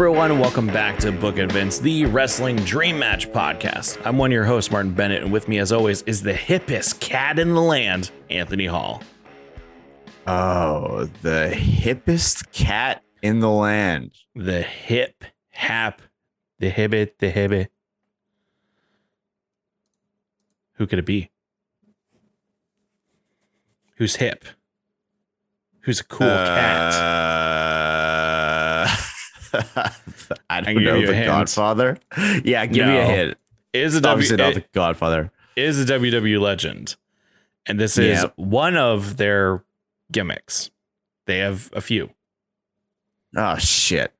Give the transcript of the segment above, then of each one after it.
everyone. Welcome back to Book It Vince, the Wrestling Dream Match podcast. I'm one of your hosts, Martin Bennett, and with me, as always, is the hippest cat in the land, Anthony Hall. Oh, the hippest cat in the land. The hip hap, the hibbit, the hibbit. Who could it be? Who's hip? Who's a cool cat? Uh, I don't give know. The. Godfather? Yeah, give me a No. hint. Is a It's W obviously not the Godfather. is a WW legend, and this is Yep. one of their gimmicks. They have a few. Oh, shit.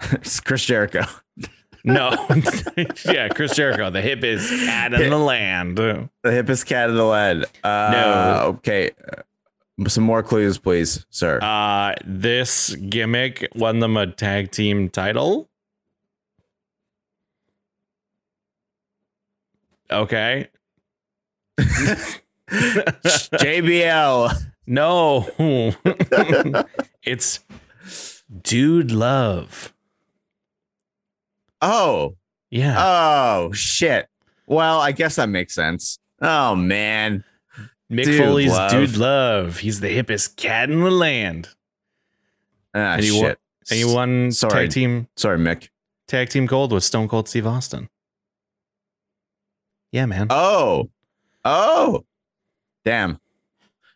it's Chris Jericho. No, yeah, Chris Jericho, the hippest cat in the land. The hippest cat in the land. Uh, No. Okay. Some more clues, please, sir. Uh, this gimmick won them a tag team title. Okay. JBL. No. it's Dude Love. Oh. Yeah. Oh, shit. Well, I guess that makes sense. Oh, man. Mick Dude Foley's Love. Dude Love. He's the hippest cat in the land. Ah, And he won- shit. And he won Sorry. tag team Sorry, Mick. tag team gold with Stone Cold Steve Austin. Yeah, man. Oh. Oh. Damn.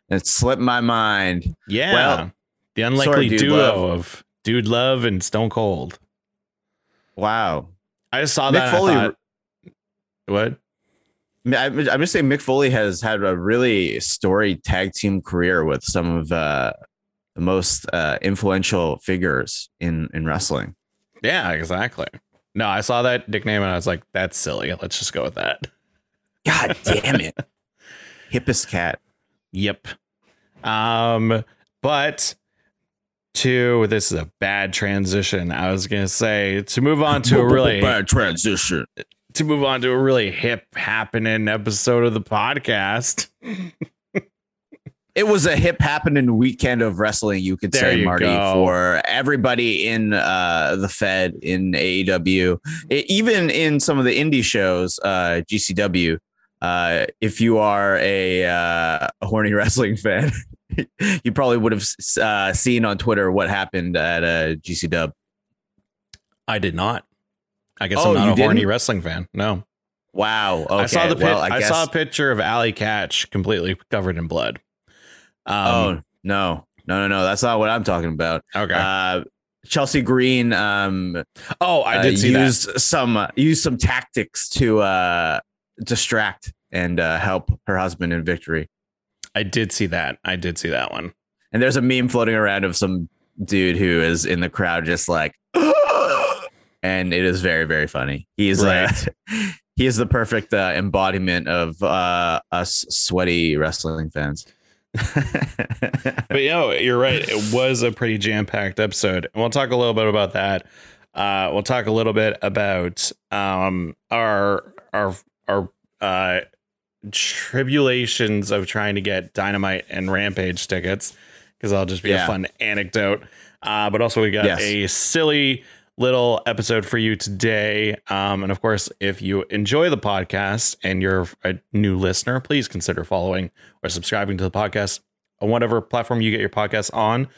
It slipped my mind. yeah. well, the unlikely sorry, Dude duo Love. of Dude Love and Stone Cold. Wow. I just saw Mick that. Foley- thought, what? I'm just saying Mick Foley has had a really storied tag team career with some of uh, the most uh, influential figures in, in wrestling. Yeah, exactly. No, I saw that nickname and I was like, that's silly. Let's just go with that. God damn it. Hippest cat. Yep. Um, but to this is a bad transition. I was gonna say to move on to a really bad transition. To move on to a really hip happening episode of the podcast. It was a hip happening weekend of wrestling, you could There say, you Marty, go. for everybody in uh, the Fed, in AEW, E- even in some of the indie shows, uh, GCW. Uh, if you are a, uh, a horny wrestling fan, you probably would have uh, seen on Twitter what happened at uh, GC Dub. I did not. I guess Oh, I'm not a horny didn't? wrin fan. No. Wow. Okay. I saw the well, I, I, saw a picture of Allie Katch completely covered in blood. Um, oh no, no, no, no. That's not what I'm talking about. okay. Uh, Chelsea Green. Um, oh, I did uh, see that. some uh, used some tactics to uh, distract and uh, help her husband in victory. I did see that. I did see that one. And there's a meme floating around of some dude who is in the crowd just like, and it is very very funny. He's uh, he is the perfect uh, embodiment of uh, us sweaty wrestling fans. But know, you're right. It was a pretty jam packed episode. And we'll talk a little bit about that. Uh, we'll talk a little bit about um, our our our uh, tribulations of trying to get Dynamite and Rampage tickets because that'll just be a fun anecdote. Uh, but also, we got Yes. a silly little episode for you today. Um, and of course, if you enjoy the podcast and you're a new listener, please consider following or subscribing to the podcast on whatever platform you get your podcasts on.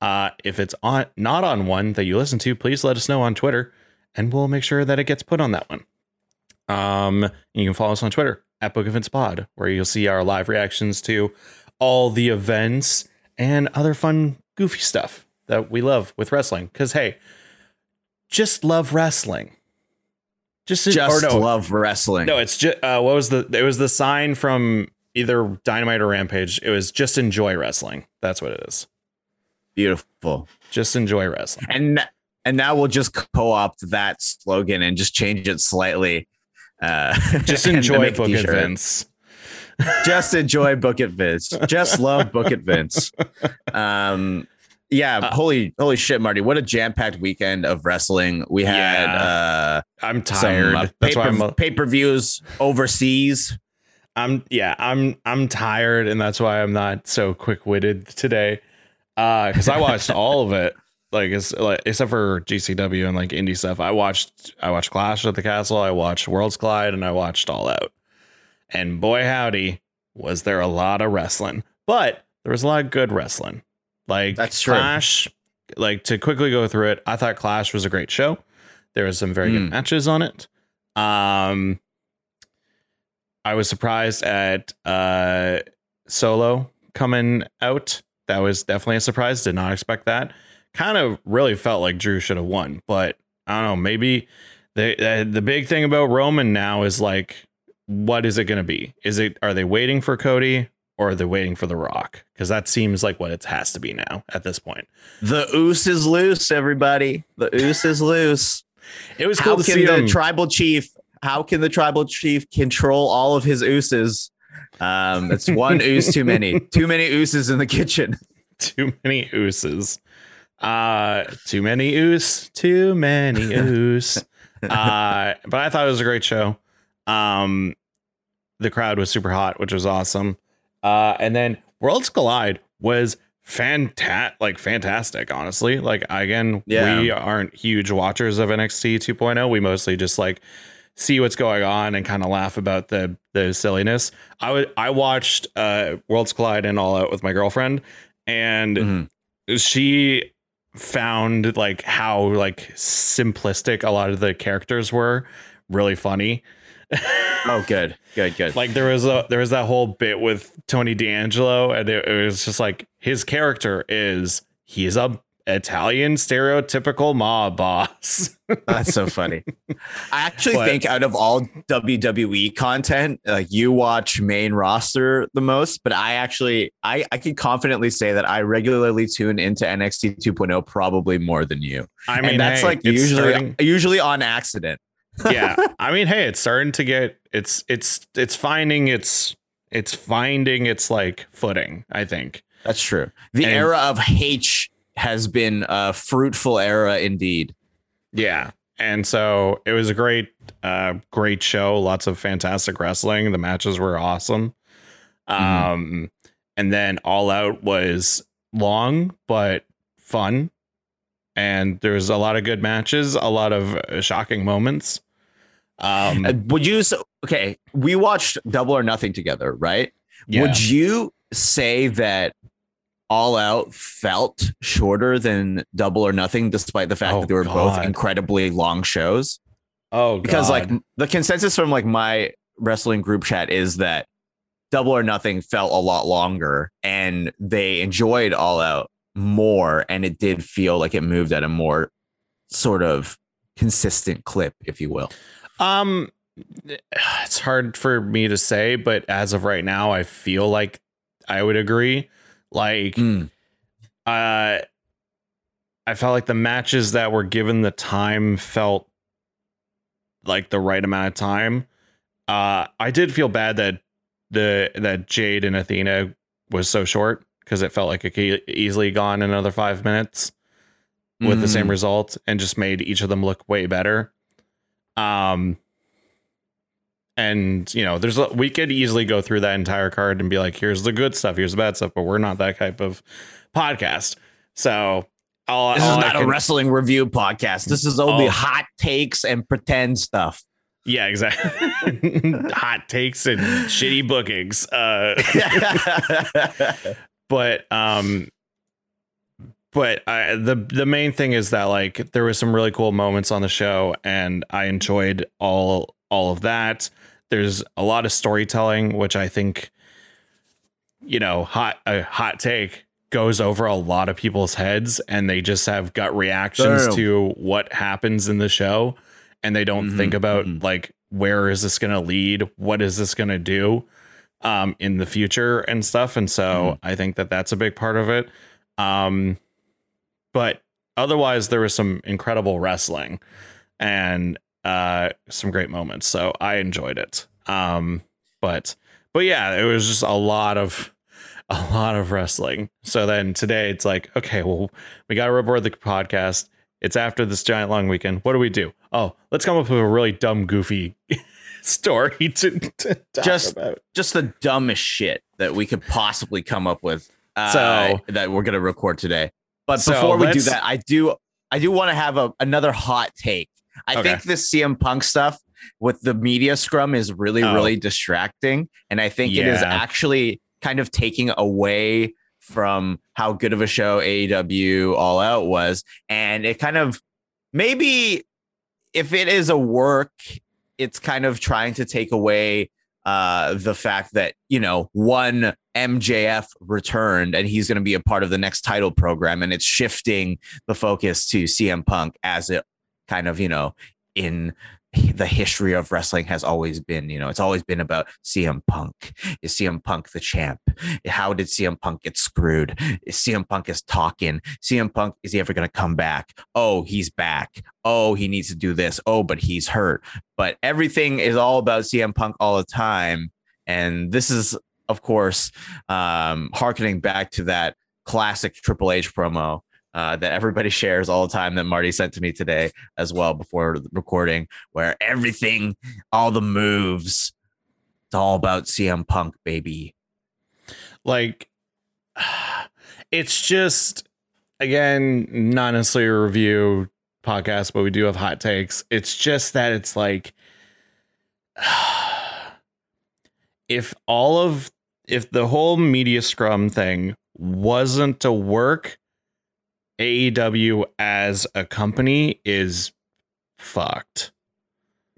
Uh, if it's on not on one that you listen to, please let us know on Twitter, and we'll make sure that it gets put on that one. Um, you can follow us on Twitter at Book It Vince Pod, where you'll see our live reactions to all the events and other fun, goofy stuff that we love with wrestling. Because hey, just love wrestling. Just, Just or no, love wrestling. no, it's just uh, what was the? It was the sign from either Dynamite or Rampage. It was just enjoy wrestling. That's what it is. Beautiful. Just enjoy wrestling. and and now we'll just co-opt that slogan and just change it slightly. Uh, Just enjoy book t-shirt. events. Just enjoy Book It Vince. Just love Book It Vince. Um, yeah, Uh, holy holy shit, Marty! What a jam packed weekend of wrestling. We had Yeah. I'm uh, tired. some uh, That's why I'm. paper, pay per views overseas. I'm yeah. I'm I'm tired, and that's why I'm not so quick witted today. Uh, because I watched all of it. like, it's, like except for GCW and like indie stuff. I watched I watched Clash at the Castle. I watched Worlds Collide, and I watched All Out. And boy, howdy, was there a lot of wrestling. But there was a lot of good wrestling. Like That's true. Clash. Like to quickly go through it, I thought Clash was a great show. There was some very Mm. good matches on it. Um, I was surprised at uh Solo coming out. That was definitely a surprise. Did not expect that. Kind of really felt like Drew should have won, but I don't know. Maybe the the big thing about Roman now is like, what is it going to be? Is it are they waiting for Cody or are they waiting for The Rock? Because that seems like what it has to be now at this point. The oos is loose, everybody. The oos is loose. It was How cool to can see the them. tribal chief? How can the tribal chief control all of his ooses? Um, it's one ooze too many. Too many ooses in the kitchen. too many ooses. Uh, too many oos. Too many oos. uh, but I thought it was a great show. Um, the crowd was super hot, which was awesome. Uh, and then Worlds Collide was fantastic, like fantastic. Honestly, like again, Yeah. we aren't huge watchers of NXT 2.0. oh. We mostly just like see what's going on and kind of laugh about the the silliness. I would I watched uh Worlds Collide and All Out with my girlfriend, and Mhm. she found like how like simplistic a lot of the characters were really funny. Oh, good, good, good. like there was a there was that whole bit with Tony D'Angelo, and it, it was just like his character is he's a Italian stereotypical mob boss. That's so funny. I actually But- think out of all WWE content, like you watch main roster the most, but I actually I I can confidently say that I regularly tune into NXT 2.0 probably more than you. I mean, and that's hey, like usually starting- usually on accident. Yeah. I mean, hey, it's starting to get it's it's it's finding its it's finding its like footing. I think. That's true. The And- era of H has been a fruitful era indeed. Yeah. And so it was a great, uh, great show. Lots of fantastic wrestling. The matches were awesome. Um, and then All Out was long but fun, and there's a lot of good matches, a lot of uh, shocking moments. Um, Uh, would you okay? We watched Double or Nothing together, right? yeah. Would you say that All Out felt shorter than Double or Nothing, despite the fact Oh, that they were both incredibly long shows? oh, Because like the consensus from like my wrestling group chat is that Double or Nothing felt a lot longer, and they enjoyed All Out more, and it did feel like it moved at a more sort of consistent clip, if you will. Um, it's hard for me to say, but as of right now, I feel like I would agree. Like, Mm. uh, I felt like the matches that were given the time felt like the right amount of time. Uh, I did feel bad that the that Jade and Athena was so short because it felt like it could easily gone another five minutes with the same Mm. result and just made each of them look way better. Um, and you know, there's a, we could easily go through that entire card and be like, here's the good stuff, here's the bad stuff, but we're not that type of podcast. So all, This all is not a wrestling review podcast. This is only Oh. hot takes and pretend stuff. yeah, exactly. Hot takes and shitty bookings. Uh, but um but I, the the main thing is that like there was some really cool moments on the show and I enjoyed all all of that. There's a lot of storytelling which I think you know, hot a hot take goes over a lot of people's heads and they just have gut reactions Damn. to what happens in the show and they don't Mhm, think about mhm. like where is this going to lead? What is this going to do? Um in the future and stuff. And so i think that that's a big part of it. Um but otherwise there was some incredible wrestling and uh some great moments. So i enjoyed it. Um but but yeah it was just a lot of a lot of wrestling. So then today it's like okay well we got to record the podcast. It's after this giant long weekend. What do we do? Oh let's come up with a really dumb goofy story to, to talk Just- about Just the dumbest shit that we could possibly come up with. Uh, So- that we're gonna record today. But So before we do that, I do I do want to have a, another hot take. I Okay. think this CM Punk stuff with the media scrum is really, Oh. really distracting. And I think it is actually kind of taking away from how good of a show AEW All Out was. And it kind of maybe if it is a work, it's kind of trying to take away uh the fact that you know one MJF returned and he's going to be a part of the next title program and it's shifting the focus to CM Punk as it kind of you know in the history of wrestling has always been you know it's always been about CM Punk. Is CM Punk the champ? How did CM Punk get screwed? Is CM Punk is talking? CM Punk is he ever going to come back? Oh he's back. Oh he needs to do this. Oh but he's hurt. But everything is all about CM Punk all the time. And this is, of course, um, harkening back to that classic Triple H promo uh, that everybody shares all the time that Marty sent to me today as well before recording, where everything, all the moves, it's all about CM Punk, baby. like it's just again not necessarily a review podcast but we do have hot takes it's just that it's like if all of if the whole media scrum thing wasn't to work AEW as a company is fucked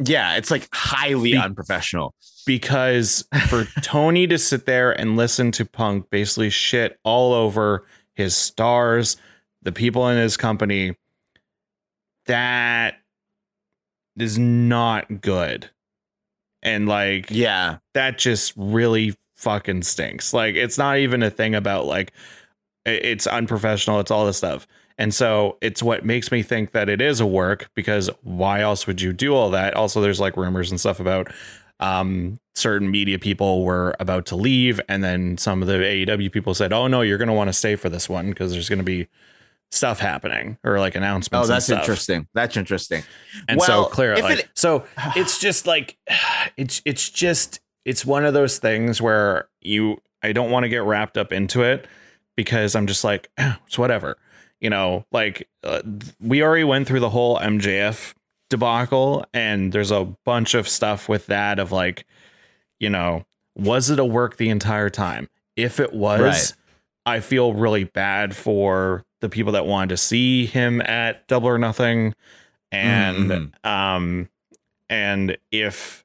Yeah, it's like highly Be- unprofessional. because for Tony to sit there and listen to Punk basically shit all over his stars, the people in his company, that is not good. And like, Yeah. that just really fucking stinks. Like, it's not even a thing about like, it's unprofessional, it's all this stuff. And so it's what makes me think that it is a work because why else would you do all that? Also, there's like rumors and stuff about um, certain media people were about to leave, and then some of the AEW people said, "Oh no, you're going to want to stay for this one because there's going to be stuff happening or like announcements." Oh, that's stuff." interesting. That's interesting. And Well, so clearly, it- so it's just like it's it's just it's one of those things where you I don't want to get wrapped up into it because I'm just like "Eh, it's whatever. You know, like uh, we already went through the whole MJF debacle and there's a bunch of stuff with that of like you know, was it a work the entire time? If it was, Right. I feel really bad for the people that wanted to see him at Double or Nothing and Mhm. um and if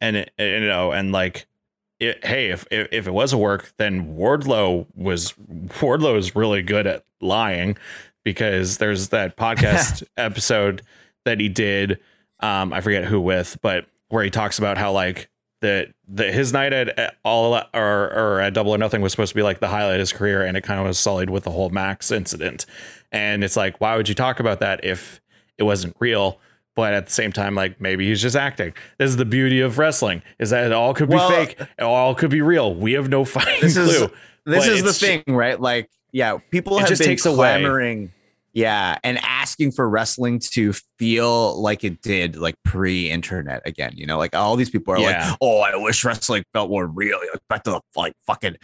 and it, you know and like it, hey if, if if it was a work then wardlow was wardlow is really good at lying because there's that podcast episode that he did um i forget who with but where he talks about how like the the his night at, at all or or at double or nothing was supposed to be like the highlight of his career and it kind of was sullied with the whole max incident. And it's like why would you talk about that if it wasn't real but at the same time like maybe he's just acting this is the beauty of wrestling is that it all could be Well- fake it all could be real we have no fucking This is- clue this But is the thing, right? Like, yeah, people have been takes away. Yeah, and asking for wrestling to feel like it did, like pre-internet again. You know, like all these people are Yeah. like, "Oh, I wish wrestling felt more real." Like back to the like fucking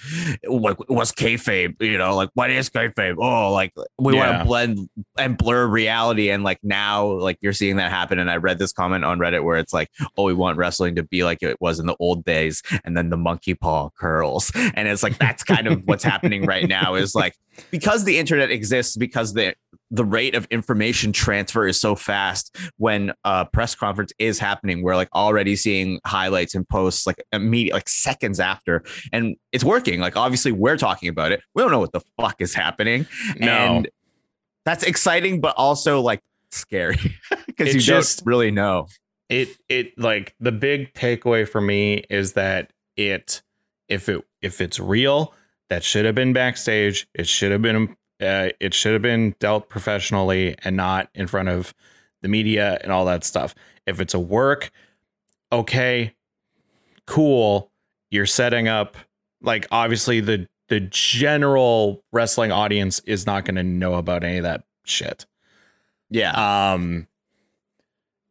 like what's kayfabe? You know, like what is kayfabe? Oh, like we want to blend and blur reality, and like now, like you're seeing that happen. And I read this comment on Reddit where it's like, "Oh, we want wrestling to be like it was in the old days," and then the monkey paw curls, and it's like that's kind of what's happening right now. Is like because the internet exists because the the rate of information transfer is so fast when a press conference is happening we're like already seeing highlights and posts like immediate like seconds after and it's working like obviously we're talking about it we don't know what the fuck is happening no. and that's exciting but also like scary because you just- really know. It it like the big takeaway for me is that it if it if it's real that should have been backstage it should have been uh, it should have been dealt professionally and not in front of the media and all that stuff. If it's a work okay cool. You're setting up like obviously the the general wrestling audience is not going to know about any of that shit. Yeah. Um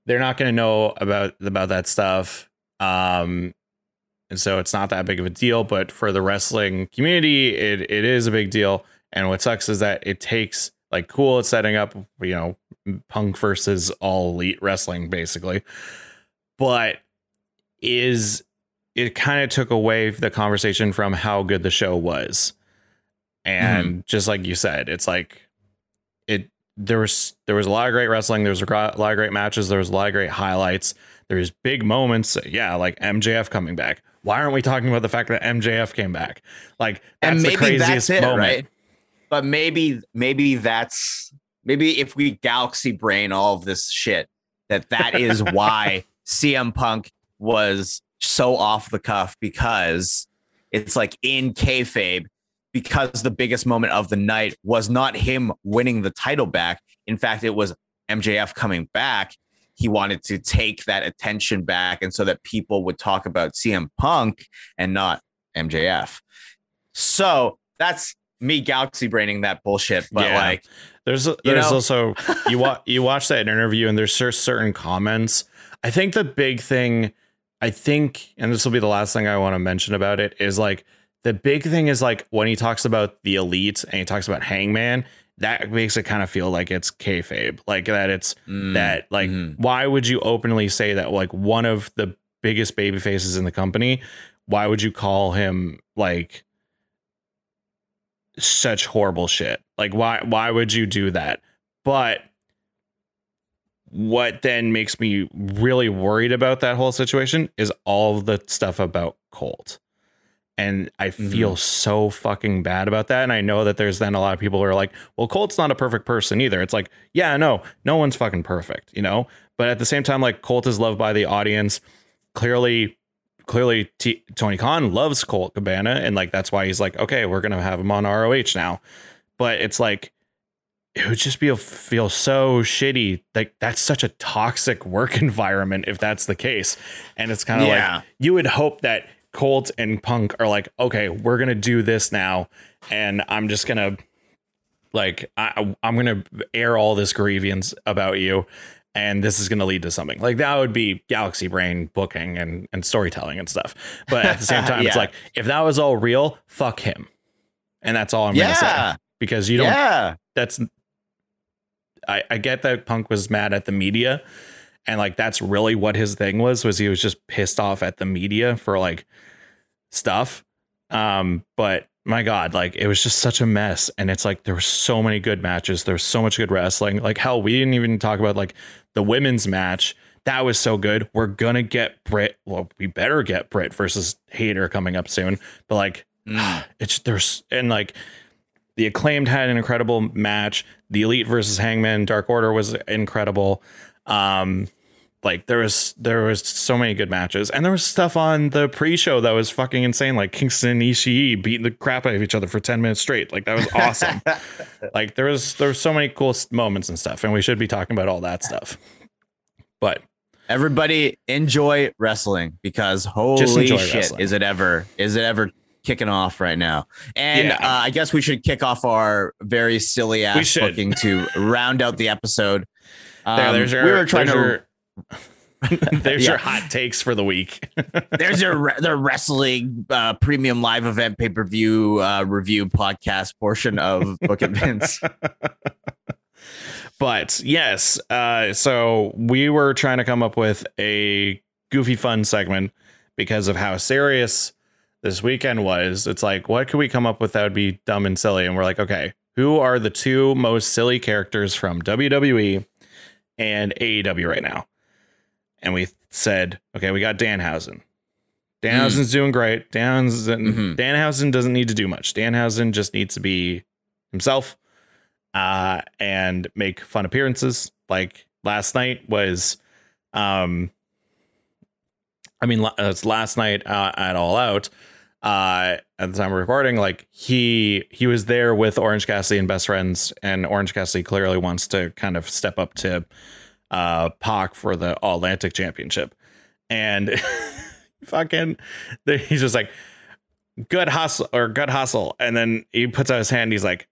they're not going to know about about that stuff. Um and so it's not that big of a deal but for the wrestling community it it is a big deal And what sucks is that it takes like cool, it's setting up, you know, punk versus all elite wrestling, basically. But is it kind of took away the conversation from how good the show was. And mm-hmm. just like you said, it's like it there was there was a lot of great wrestling, there was a lot of great matches, there was a lot of great highlights. There's big moments, yeah, like MJF coming back. Why aren't we talking about the fact that MJF came back? Like that's and maybe the craziest that's it, moment. Right? But maybe maybe that's maybe if we galaxy brain all of this shit, that that is why CM Punk was so off the cuff because it's like in kayfabe because the biggest moment of the night was not him winning the title back. In fact, it was MJF coming back. He wanted to take that attention back, and so that people would talk about CM Punk and not MJF. So that's me galaxy braining that bullshit. But yeah. like, there's there's you know? also you watch you watch that interview, and there's certain comments. I think the big thing I think, and this will be the last thing I want to mention about it, is like the big thing is like when he talks about the elite and he talks about Hangman, that makes it kind of feel like it's kayfabe, like that it's mm, that like mm-hmm. why would you openly say that like one of the biggest baby faces in the company, why would you call him like such horrible shit? Like why why would you do that? But what then makes me really worried about that whole situation is all the stuff about Colt. And I feel mm-hmm. so fucking bad about that. And I know that there's then a lot of people who are like, well, Colt's not a perfect person either. It's like, yeah, no, no one's fucking perfect, you know? But at the same time, like Colt is loved by the audience. Clearly, clearly T- Tony Khan loves Colt Cabana. And like, that's why he's like, okay, we're to have him on ROH now. But it's like, it would just be feel so shitty. Like that's such a toxic work environment if that's the case. And it's kind of yeah. like you would hope that Colt and Punk are like, okay, we're gonna do this now, and I'm just gonna like I, I'm gonna air all this grievance about you, and this is gonna lead to something. Like that would be Galaxy Brain booking and and storytelling and stuff. But at the same time, yeah. it's like if that was all real, fuck him, and that's all I'm yeah. gonna say because you don't. Yeah. That's I, I get that Punk was mad at the media, and like that's really what his thing was. Was he was just pissed off at the media for like stuff. Um, but my God, like it was just such a mess. And it's like there were so many good matches. There's so much good wrestling. Like hell, we didn't even talk about like the women's match. That was so good. We're gonna get Britt. Well, we better get Britt versus Hayter coming up soon. But like, mm. it's there's and like the acclaimed had an incredible match. The Elite versus Hangman Dark Order was incredible. Um, like there was there was so many good matches, and there was stuff on the pre-show that was fucking insane, like Kingston and Ishii beating the crap out of each other for ten minutes straight. Like that was awesome. like there was there was so many cool moments and stuff, and we should be talking about all that stuff. But everybody enjoy wrestling because holy shit, wrestling. is it ever is it ever kicking off right now. And yeah. uh, I guess we should kick off our very silly ass booking to round out the episode. Um, there, there's your, we were trying to. there's yeah. your hot takes for the week. there's your the wrestling uh, premium live event pay per view uh, review podcast portion of Book It Vince. but yes, uh, so we were trying to come up with a goofy fun segment because of how serious this weekend was it's like what could we come up with that would be dumb and silly and we're like okay who are the two most silly characters from WWE and AEW right now and we said okay we got Danhausen Danhausen's mm. doing great Danhausen mm-hmm. Danhausen doesn't need to do much Danhausen just needs to be himself uh, and make fun appearances like last night was um I mean, it's last night uh, at All Out. Uh, at the time of recording, like he he was there with Orange Cassidy and best friends, and Orange Cassidy clearly wants to kind of step up to uh Pac for the Atlantic Championship, and fucking he's just like good hustle or good hustle, and then he puts out his hand, he's like,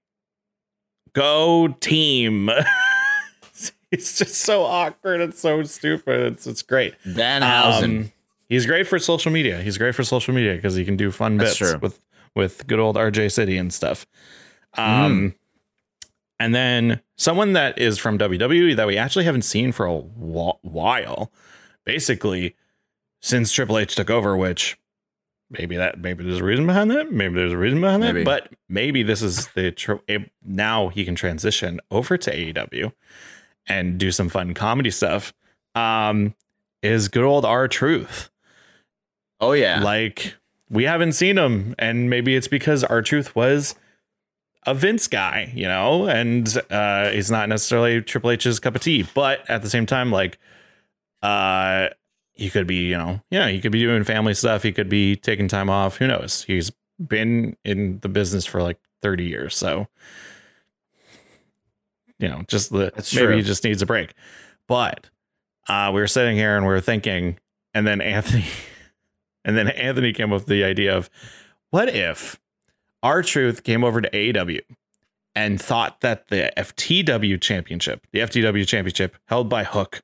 "Go team." it's just so awkward and so stupid. It's it's great. Danhausen. Um, He's great for social media. He's great for social media because he can do fun That's bits true. with with good old RJ City and stuff. Um, and then someone that is from WWE that we actually haven't seen for a while, basically since Triple H took over, which maybe that maybe there's a reason behind that, maybe there's a reason behind Maybe. that, but maybe this is the tr- it- now he can transition over to AEW and do some fun comedy stuff. Um, is good old R Truth. Oh yeah. Like we haven't seen him, and maybe it's because R Truth was a Vince guy, you know, and uh, he's not necessarily Triple H's cup of tea. But at the same time, like, uh, he could be, you know, yeah, he could be doing family stuff. He could be taking time off. Who knows? He's been in the business for like thirty years, so you know, just the That's maybe true. he just needs a break. But uh, we were sitting here and we were thinking, and then Anthony. And then Anthony came up with the idea of what if R Truth came over to AEW and thought that the FTW championship, the FTW championship held by Hook,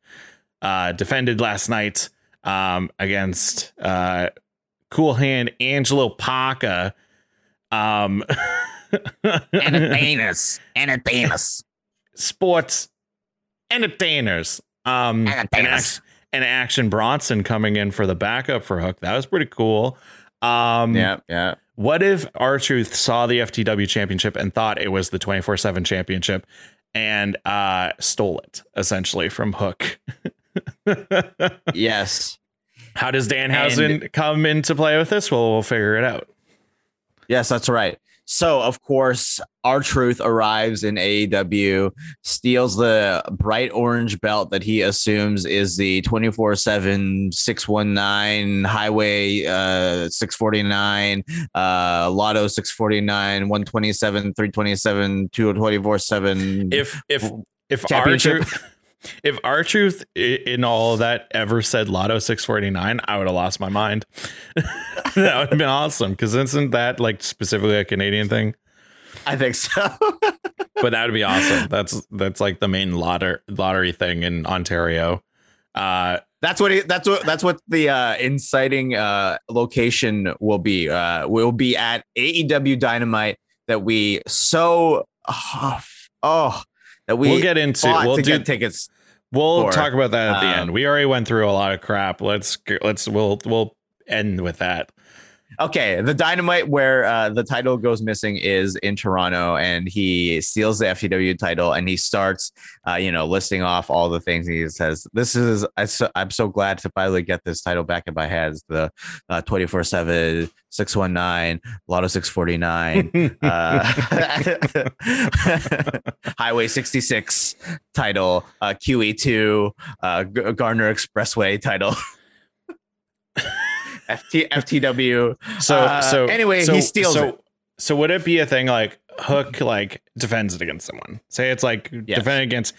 uh, defended last night um, against uh, Cool Hand Angelo Parker. Um, Entertainers. Entertainers. sports entertainers. Um, and, Entertainers. And Action Bronson coming in for the backup for Hook. That was pretty cool. Um, Yeah, yeah. What if R Truth saw the FTW championship and thought it was the 24 7 championship and uh, stole it essentially from Hook? Yes. How does Danhausen come into play with this? Well, we'll figure it out. Yes, that's right. So, of course, R Truth arrives in AEW, steals the bright orange belt that he assumes is the 24 7 619 Highway uh, 649, uh, Lotto 649, 127, 327, 224 7. If if if R Championship. Truth if R Truth in all of that ever said Lotto 649, I would have lost my mind. that would have been awesome because isn't that like specifically a Canadian thing? I think so. but that would be awesome. That's that's like the main lotter lottery thing in Ontario. Uh, That's what he, that's what that's what the uh, inciting uh, location will be. Uh, will be at AEW Dynamite that we so oh, oh that we we'll get into we'll do get tickets. we'll for, talk about that at the um, end. We already went through a lot of crap. Let's let's we'll we'll end with that. Okay, the Dynamite where uh, the title goes missing is in Toronto, and he steals the FTW title, and he starts, uh, you know, listing off all the things. He says, "This is I so, I'm so glad to finally get this title back in my hands." The uh, 24 7 619 Lotto 649 uh, Highway 66 title, uh, QE2, uh, G- Gardner Expressway title. FT, FTW. So Uh, so anyway, so, he steals so, it. So would it be a thing like Hook like defends it against someone? Say it's like Yes. defending against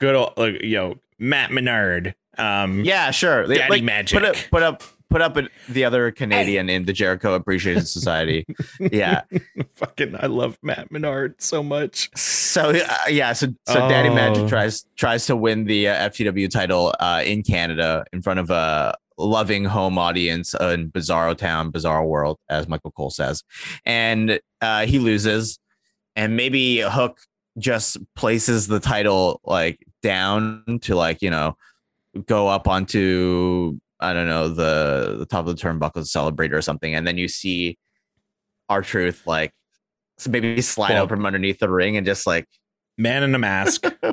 good old like, you know Matt Menard. Um, Yeah, sure. Daddy like, Magic. Put up, put up, put up the other Canadian in the Jericho Appreciation Society. Yeah. fucking I love Matt Menard so much. So uh, yeah, so so Daddy Oh. Magic tries tries to win the uh, FTW title uh, in Canada in front of a loving home audience in Bizarro Town, Bizarro World, as Michael Cole says, and uh, he loses, and maybe Hook just places the title like down to like you know go up onto I don't know the the top of the turnbuckle to celebrate or something, and then you see R Truth like so maybe slide Well- out from underneath the ring and just like Man in a mask.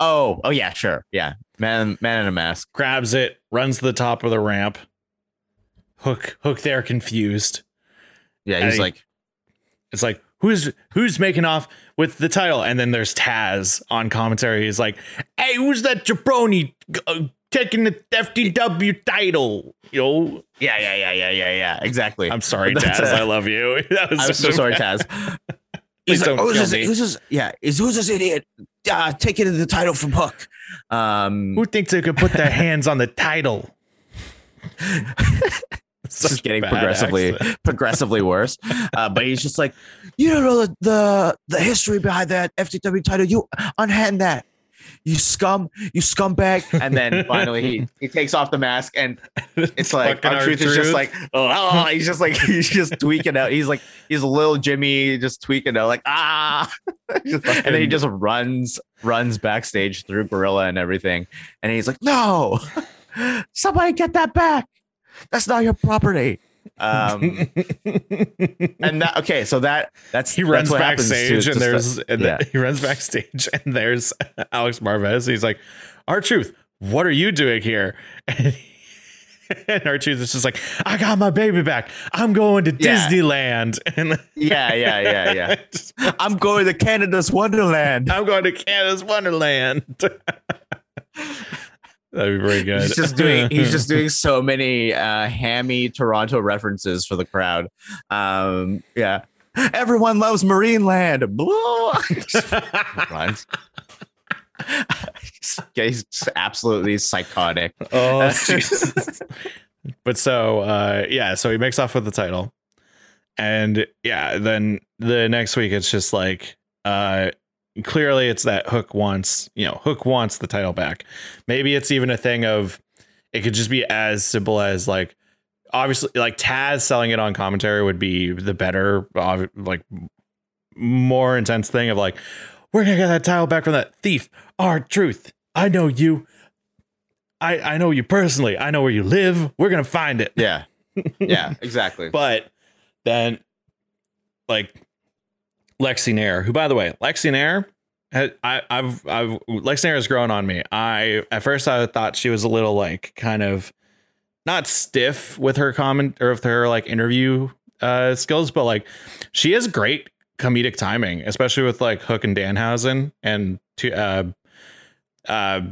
Oh oh yeah sure. Yeah man man in a mask grabs it, runs to the top of the ramp. Hook Hook there confused. yeah he's I- like It's like who's who's making off with the title, and then there's Taz on commentary. He's like, "Hey, who's that jabroni uh, taking the FTW title?" Yo, yeah yeah yeah yeah yeah yeah exactly I'm sorry, Taz. a- I love you. That was I'm so a sorry Taz he's like oh, who's this, who's this yeah is who's this idiot uh, taking the title from Hook um Who thinks they could put their hands on the title? this is getting progressively accent. progressively worse. Uh, but he's just like, you don't know the, the the history behind that FTW title. You unhand that. "You scum, you scumbag!" And then finally he he takes off the mask, and it's like R Truth is just like, oh, he's just like he's just tweaking out. He's like he's a little Jimmy, just tweaking out, like ah, and then he just runs runs backstage through Gorilla and everything, and he's like, no, somebody get that back. That's not your property. Um, and that okay, so that that's he runs to- backstage and there's and yeah. he runs backstage and there's Alex Marvez. He's like, "R Truth, what are you doing here?" And, R Truth is just like, "I got my baby back. I'm going to Yeah. Disneyland." And yeah, yeah, yeah, yeah. just- I'm going to Canada's Wonderland. I'm going to Canada's Wonderland. That'd be very good. He's just doing he's just doing so many uh hammy Toronto references for the crowd. Um yeah. Everyone loves Marineland. Just runs. yeah, he's absolutely psychotic. oh Jesus. but so uh yeah, so he makes off with the title. And yeah, then the next week it's just like uh clearly it's that Hook wants, you know, Hook wants the title back. Maybe it's even a thing of it could just be as simple as like obviously like Taz selling it on commentary would be the better like more intense thing of like we're gonna get that title back from that thief R Truth i know you i i know you personally i know where you live we're gonna find it Yeah. Yeah, exactly. but then like lexi nair who by the way lexi nair I, I've, I've, Lexi Nair has grown on me. I, at first, I thought she was a little like kind of not stiff with her comment or with her like interview uh, skills, but like she has great comedic timing, especially with like Hook and Danhausen and to, uh, uh,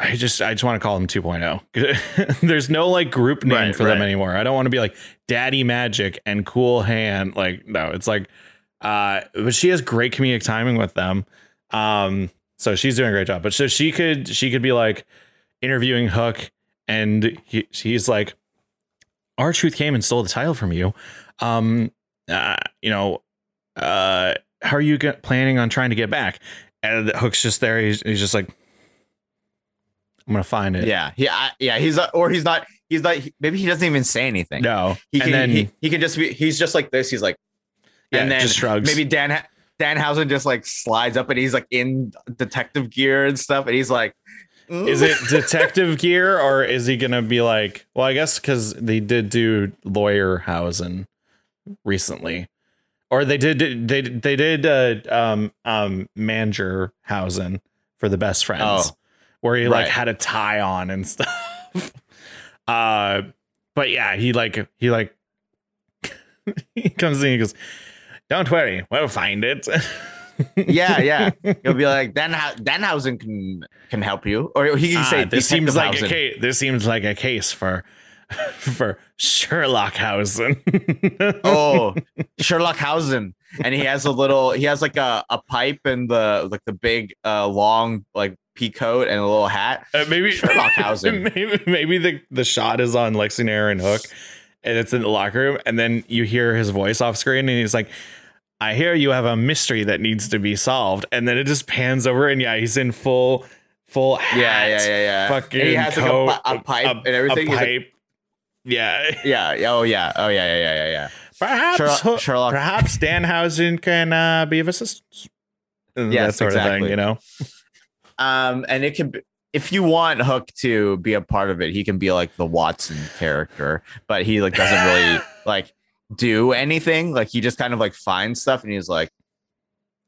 I just I just want to call them 2.0. There's no like group name Right, for them anymore. I don't want to be like Daddy Magic and Cool Hand. Like no, it's like uh but she has great comedic timing with them. Um so she's doing a great job. But so she could she could be like interviewing Hook and he, he's like our truth came and stole the title from you. Um uh, you know uh how are you get, planning on trying to get back? And Hook's just there. He's, he's just like I'm gonna find it. yeah, I, yeah, he's not, or he's not, he's not. Maybe he doesn't even say anything. No. he and can, then he, he can just be. He's just like this. He's like, yeah, and then just shrugs. maybe Dan Ha- Danhausen just like slides up and he's like in detective gear and stuff, and he's like, "Mm." is it detective gear or is he gonna be like? Well, I guess because they did do lawyer Hausen recently, or they did they they did uh, um um manager Hausen for the best friends, Oh, where he like had a tie on and stuff. uh, but yeah, he like he like he comes in. He goes, "Don't worry, we'll find it." yeah, yeah. He'll be like, Dan Danhausen can can help you, or he can Ah, say, this seems like a case. This seems like a case for for Sherlock Hausen. oh Sherlock Hausen, and he has a little. He has like a, a pipe and the like the big uh long like pea coat and a little hat. Uh, maybe Sherlock Hausen. Maybe, maybe the the shot is on Lexi Nair and Hook, and it's in the locker room, and then you hear his voice off screen, and he's like. I hear you have a mystery that needs to be solved, and then it just pans over, and yeah, he's in full, full hat, Yeah, yeah, yeah, yeah. fucking and he has like a, coat, a pipe a- and everything. He's like, yeah, yeah, oh yeah, oh yeah, yeah, yeah, yeah, perhaps Sherlock, Sherlock perhaps Danhausen can uh, be of assistance. And that Yes, sort of exactly. thing, you know. Um, and it can be if you want Hook to be a part of it, he can be like the Watson character, but he like doesn't really like do anything. Like he just kind of like finds stuff and he's like,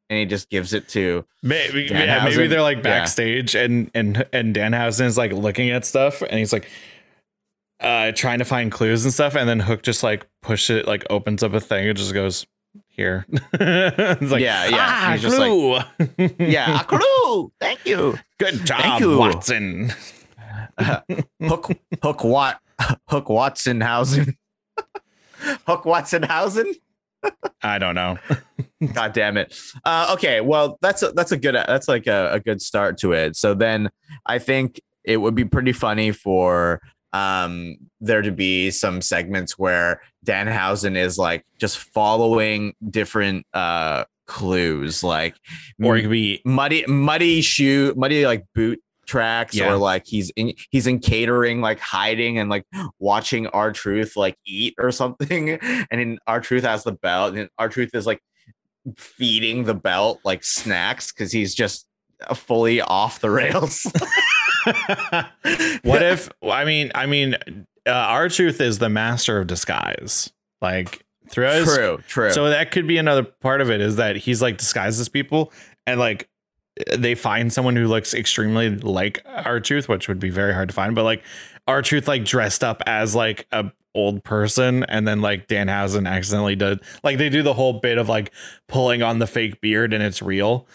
and he just gives it to Maybe, yeah, maybe they're like yeah. backstage and and and Danhausen is like looking at stuff and he's like uh trying to find clues and stuff and then Hook just like push it like opens up a thing and just goes here. it's like Yeah, yeah. ah, He's just like- yeah, a clue. Thank you, good job, Thank you. Watson. Hook Hook Wat Hook Watsonhausen. Hook Watsonhausen. I don't know. God damn it. Uh, okay, well that's a, that's a good that's like a, a good start to it. So then I think it would be pretty funny for um there to be some segments where Danhausen is like just following different uh clues like or it could be muddy muddy shoe muddy like boot tracks Yeah. or like he's in he's in catering like hiding and like watching R Truth like eat or something and in R Truth has the belt and R Truth is like feeding the belt like snacks because he's just uh, fully off the rails what if I mean I mean uh, R Truth is the master of disguise. Like throughout his true true So that could be another part of it is that he's like disguises people and like they find someone who looks extremely like R Truth, which would be very hard to find, but like R Truth like dressed up as like a old person and then like Dan Danhausen accidentally did like they do the whole bit of like pulling on the fake beard and it's real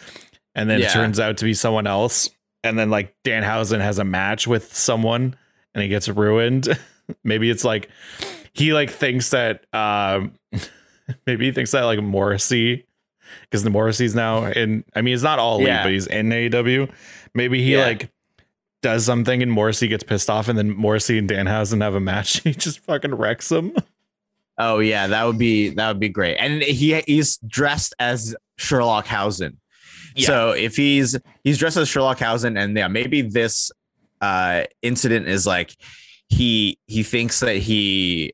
and then it turns out to be someone else and then like Danhausen has a match with someone and he gets ruined. Maybe it's like he like thinks that um maybe he thinks that like Morrissey because the Morrissey's now in I mean it's not all Yeah. but he's in AEW maybe he Yeah. like does something and Morrissey gets pissed off and then Morrissey and Danhausen have a match. He just fucking wrecks him. Oh yeah that would be that would be great. And he he's dressed as sherlock hausen Yeah. So if he's he's dressed as Sherlock Hausen, and yeah, maybe this uh incident is like he he thinks that he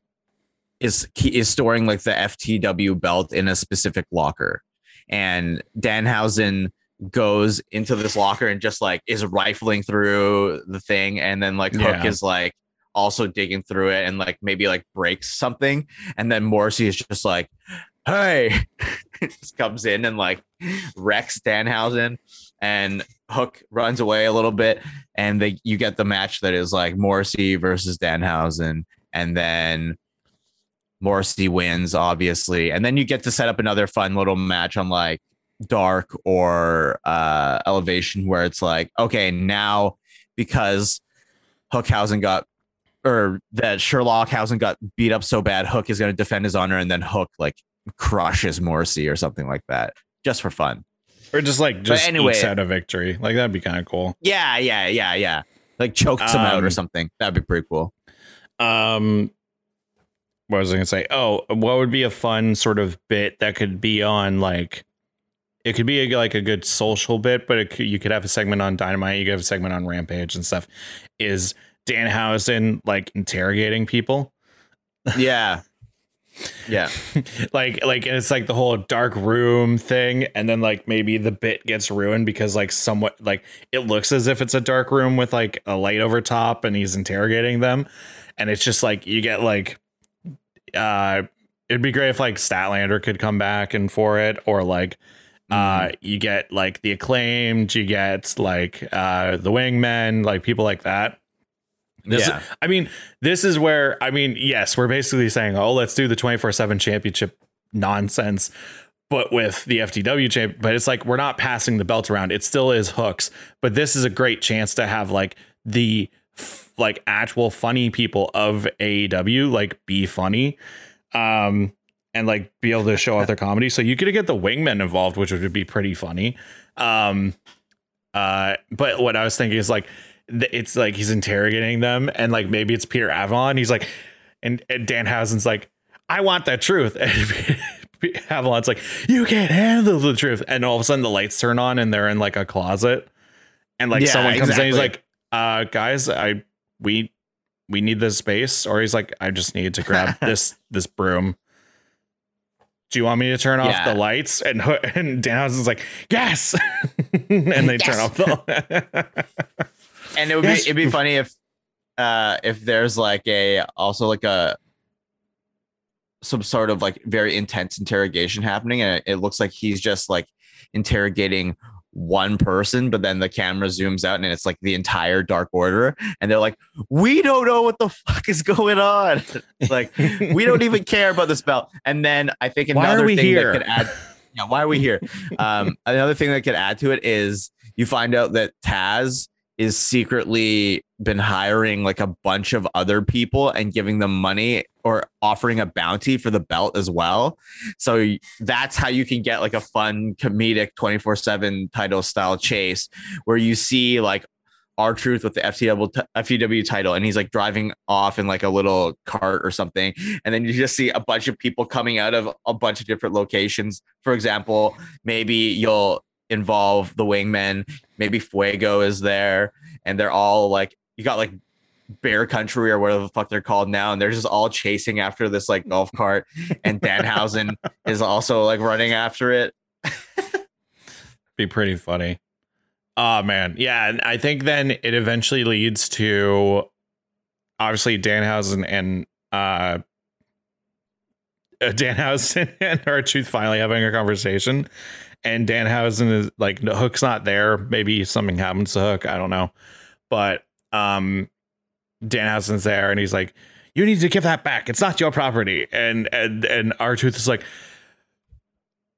is he is storing like the FTW belt in a specific locker, and Danhausen goes into this locker and just like is rifling through the thing, and then like Hook Yeah. is like also digging through it and like maybe like breaks something, and then Morrissey is just like, hey, just comes in and like wrecks Danhausen and Hook runs away a little bit and they you get the match that is like Morrissey versus Danhausen and then Morrissey wins obviously and then you get to set up another fun little match on like Dark or uh Elevation where it's like okay now because Hookhausen got or that Sherlock Hausen got beat up so bad Hook is going to defend his honor and then Hook like crushes Morrissey or something like that just for fun. or just like just anyway- ekes out a victory like that'd be kind of cool Yeah, yeah, yeah, yeah. Like chokes him out or Um, something. That'd be pretty cool. um what was i gonna say oh what would be a fun sort of bit that could be on like it could be a, like a good social bit but it could, you could have a segment on dynamite you could have a segment on rampage and stuff is danhausen like interrogating people Yeah. Yeah. like like it's like the whole dark room thing and then like maybe the bit gets ruined because like somewhat like it looks as if it's a dark room with like a light over top and he's interrogating them and it's just like you get like uh it'd be great if like statlander could come back and for it or like uh you get like the acclaimed you get like uh the wingmen like people like that this Yeah. I mean, this is where I mean, yes, we're basically saying, oh, let's do the 24/7 championship nonsense, but with the FTW champ, but it's like we're not passing the belt around. It still is hooks, but this is a great chance to have like the f- like actual funny people of AEW like be funny. Um and like be able to show off their comedy. So you could get the wingmen involved, which would be pretty funny. Um uh but what I was thinking is like it's like he's interrogating them and like maybe it's Peter Avalon. He's like, and, and Danhausen's like, I want the truth. And Avalon's like, you can't handle the truth. And all of a sudden the lights turn on and they're in like a closet. And like Yeah, someone comes in, he's like, uh, guys, I we we need this space. Or he's like, I just need to grab this this broom. Do you want me to turn off Yeah. the lights? And Ho- and Danhausen's like, yes. and they turn off the And it would Yes. be it'd be funny if uh if there's like a also like a some sort of like very intense interrogation happening and it, it looks like he's just like interrogating one person but then the camera zooms out and it's like the entire dark order and they're like we don't know what the fuck is going on. Like we don't even care about this belt and then i think another we thing here? that could add yeah why are we here? Um another thing that could add to it is you find out that taz is secretly been hiring like a bunch of other people and giving them money or offering a bounty for the belt as well. So that's how you can get like a fun comedic 24/7 title style chase where you see like R Truth with the FTW FTW title, and he's like driving off in like a little cart or something, and then you just see a bunch of people coming out of a bunch of different locations. For example, maybe you'll involve the wingmen, maybe Fuego is there, and they're all like you got like bear country or whatever the fuck they're called now and they're just all chasing after this like golf cart and danhausen is also like running after it. Be pretty funny. Oh man. Yeah and i think then it eventually leads to obviously danhausen and uh danhausen and R-Truth finally having a conversation and danhausen is like hook's not there. Maybe something happens to hook. I don't know. But um Danhausen's there and he's like, You need to give that back. It's not your property. And and and R-Truth is like,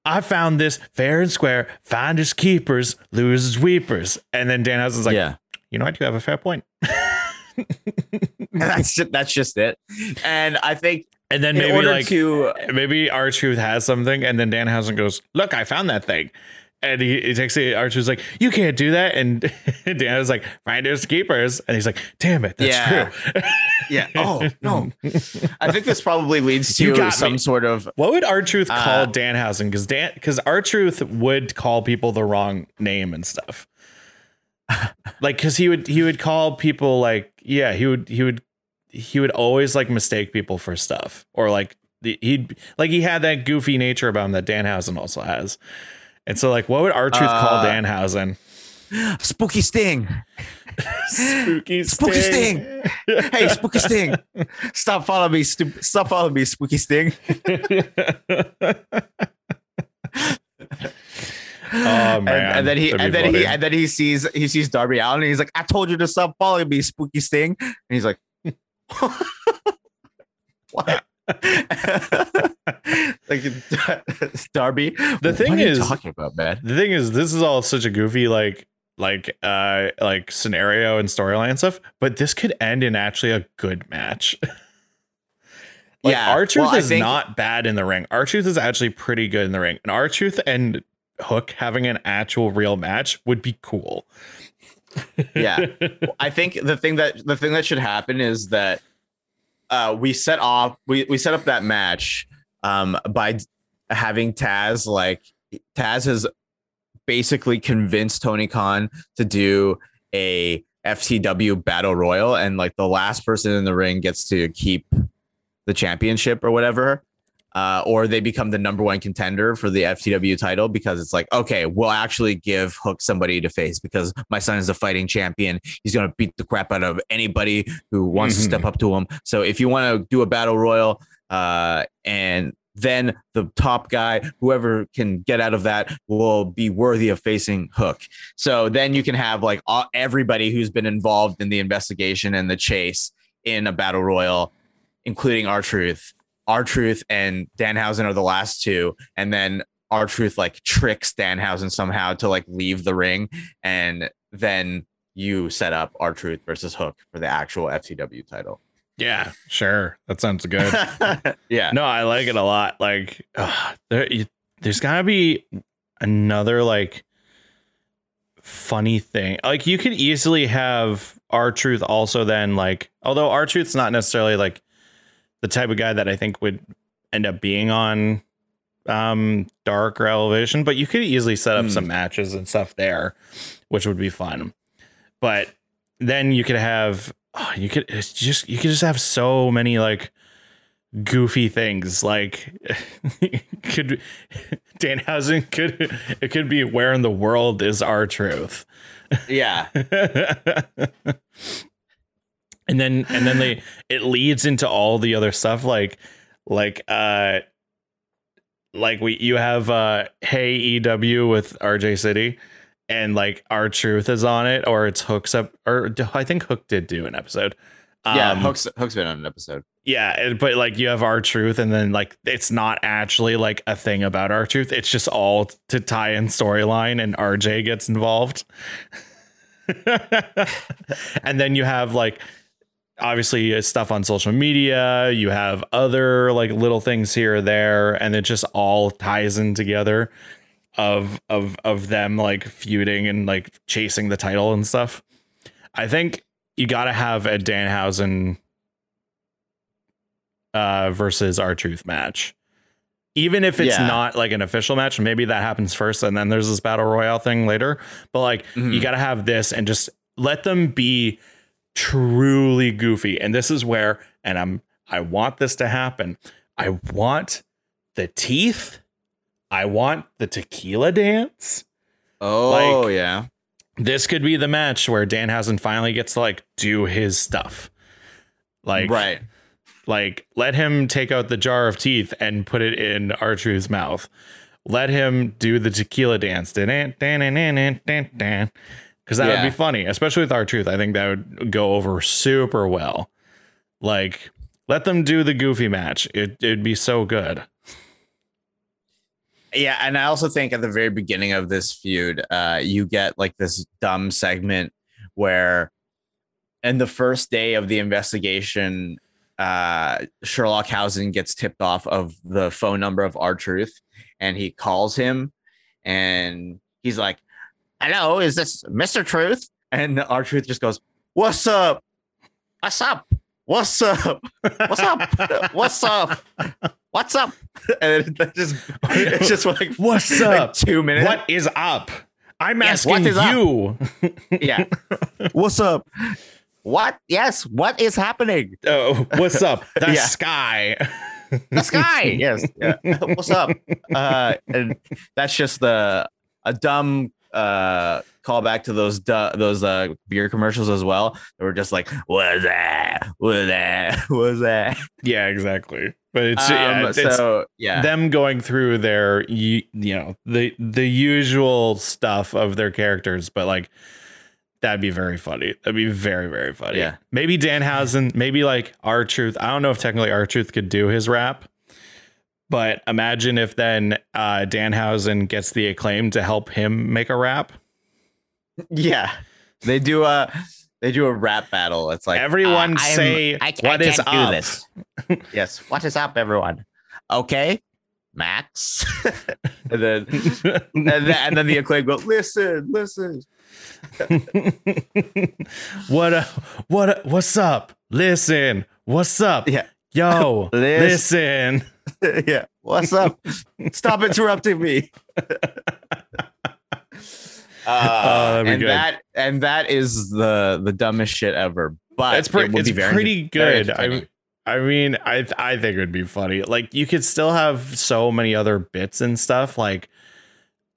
I found this fair and square, finders keepers, losers weepers. And then Danhausen's like, yeah you know what, you have a fair point. that's just, that's just it and i think and then maybe like to maybe R-Truth has something, and then Danhausen goes, Look, I found that thing. And he, he takes it, R-Truth's like, You can't do that. And Danhausen's like, Finders keepers. And he's like, Damn it, that's Yeah. true. yeah oh no i think this probably leads to some me. sort of What would R Truth call Uh, Danhausen? Because Dan, because R Truth would call people the wrong name and stuff. like, because he would he would call people like yeah he would he would he would always like mistake people for stuff or like the, he'd like he had that goofy nature about him that Danhausen also has. And so like, what would R Truth call Uh, Danhausen? spooky sting Spooky Spooky Sting. hey spooky sting stop following me stu- stop following me spooky sting Oh man! and, and then he and be then he and then he sees he sees Darby Allin and he's like, I told you to stop following me, spooky sting. And he's like, What? like Darby. The thing is- talking about, man. the thing is this is all such a goofy like like uh like scenario and storyline stuff but this could end in actually a good match like Yeah, R Truth well, is think- not bad in the ring R Truth is actually pretty good in the ring and R Truth and hook having an actual real match would be cool Yeah. I think the thing that the thing that should happen is that uh, we set off we we set up that match um, by having Taz like Taz has basically convinced Tony Khan to do a FTW battle royal and like the last person in the ring gets to keep the championship or whatever uh, or they become the number one contender for the FTW title because it's like, okay, we'll actually give Hook somebody to face because my son is a fighting champion. He's going to beat the crap out of anybody who wants to Mhm. step up to him. So if you want to do a battle royal, uh, and then the top guy, whoever can get out of that, will be worthy of facing Hook. So then you can have like all, everybody who's been involved in the investigation and the chase in a battle royal, including R Truth. R Truth and Danhausen are the last two, and then R Truth like tricks Danhausen somehow to like leave the ring, and then you set up R Truth versus Hook for the actual FTW title. yeah sure. That sounds good. Yeah, no i like it a lot. Like uh, there you, there's gotta be another like funny thing. Like you could easily have R Truth also then like although R Truth's not necessarily like the type of guy that i think would end up being on um dark or elevation but you could easily set up Hmm. some matches and stuff there which would be fun. But then you could have oh, you could it's just you could just have so many like goofy things like could Danhausen could it could be where in the world is R Truth? Yeah, and then and then they it leads into all the other stuff like like uh like we you have uh hey ew with rj city and like R Truth is on it or it's hooks up or i think hook did do an episode yeah. Um, Hook's Hook's been on an episode. yeah but like you have R Truth and then like it's not actually like a thing about R Truth it's just all to tie in storyline and rj gets involved and then you have like obviously uh, stuff on social media you have other like little things here or there and it just all ties in together of of of them like feuding and like chasing the title and stuff I think you got to have a Danhausen uh, versus R Truth match. Even if it's Yeah. not like an official match, maybe that happens first and then there's this battle royale thing later. But like you Mhm. got to have this and just let them be truly goofy. And this is where, and I'm, I want this to happen. I want the teeth. I want the tequila dance. Oh Like- yeah. This could be the match where Danhausen finally gets to like do his stuff. Like, right. like let him take out the jar of teeth and put it in R Truth's mouth. Let him do the tequila dance. Because that Yeah. would be funny, especially with R Truth. I think that would go over super well. Like, let them do the goofy match. It, it'd be so good. Yeah, and I also think at the very beginning of this feud, uh, you get like this dumb segment where, in the first day of the investigation, uh, Sherlock Hausen gets tipped off of the phone number of R Truth, and he calls him, and he's like, "Hello, is this Mister Truth?" And R Truth just goes, "What's up? What's up? What's up? What's up? What's up? What's up?" And that just it's just like What's like up? two minutes. What is up? I'm Yes, asking what is up? you. Yeah. What's up? What? Yes. What is happening? Oh, what's up? The Yeah. sky. The sky. yes. Yeah. What's up? Uh, and that's just the a dumb uh call back to those du- those uh beer commercials as well. They were just like, "What's that? What's that? What's that?" Yeah, exactly. But it's, Um, yeah, it's so yeah, them going through their you, you know the the usual stuff of their characters, but like that'd be very funny. That'd be very very funny. Yeah. maybe Danhausen, maybe like R Truth. I don't know if technically R Truth could do his rap, but imagine if then uh, Danhausen gets the acclaim to help him make a rap. yeah. They do a they do a rap battle. It's like Everyone uh, say I, what I is can't up. this. yes, what is up, everyone? Okay, Max. and then and then, and then the acclaim go, listen, listen. what uh, what uh, what's up? Listen, what's up? Yeah. Yo, Lis- listen. yeah, what's up? Stop interrupting me. Uh, that'd and good. that and that is the the dumbest shit ever. But It's pretty. it It's very- pretty good. I. I mean, I I think it would be funny. Like you could still have so many other bits and stuff. Like,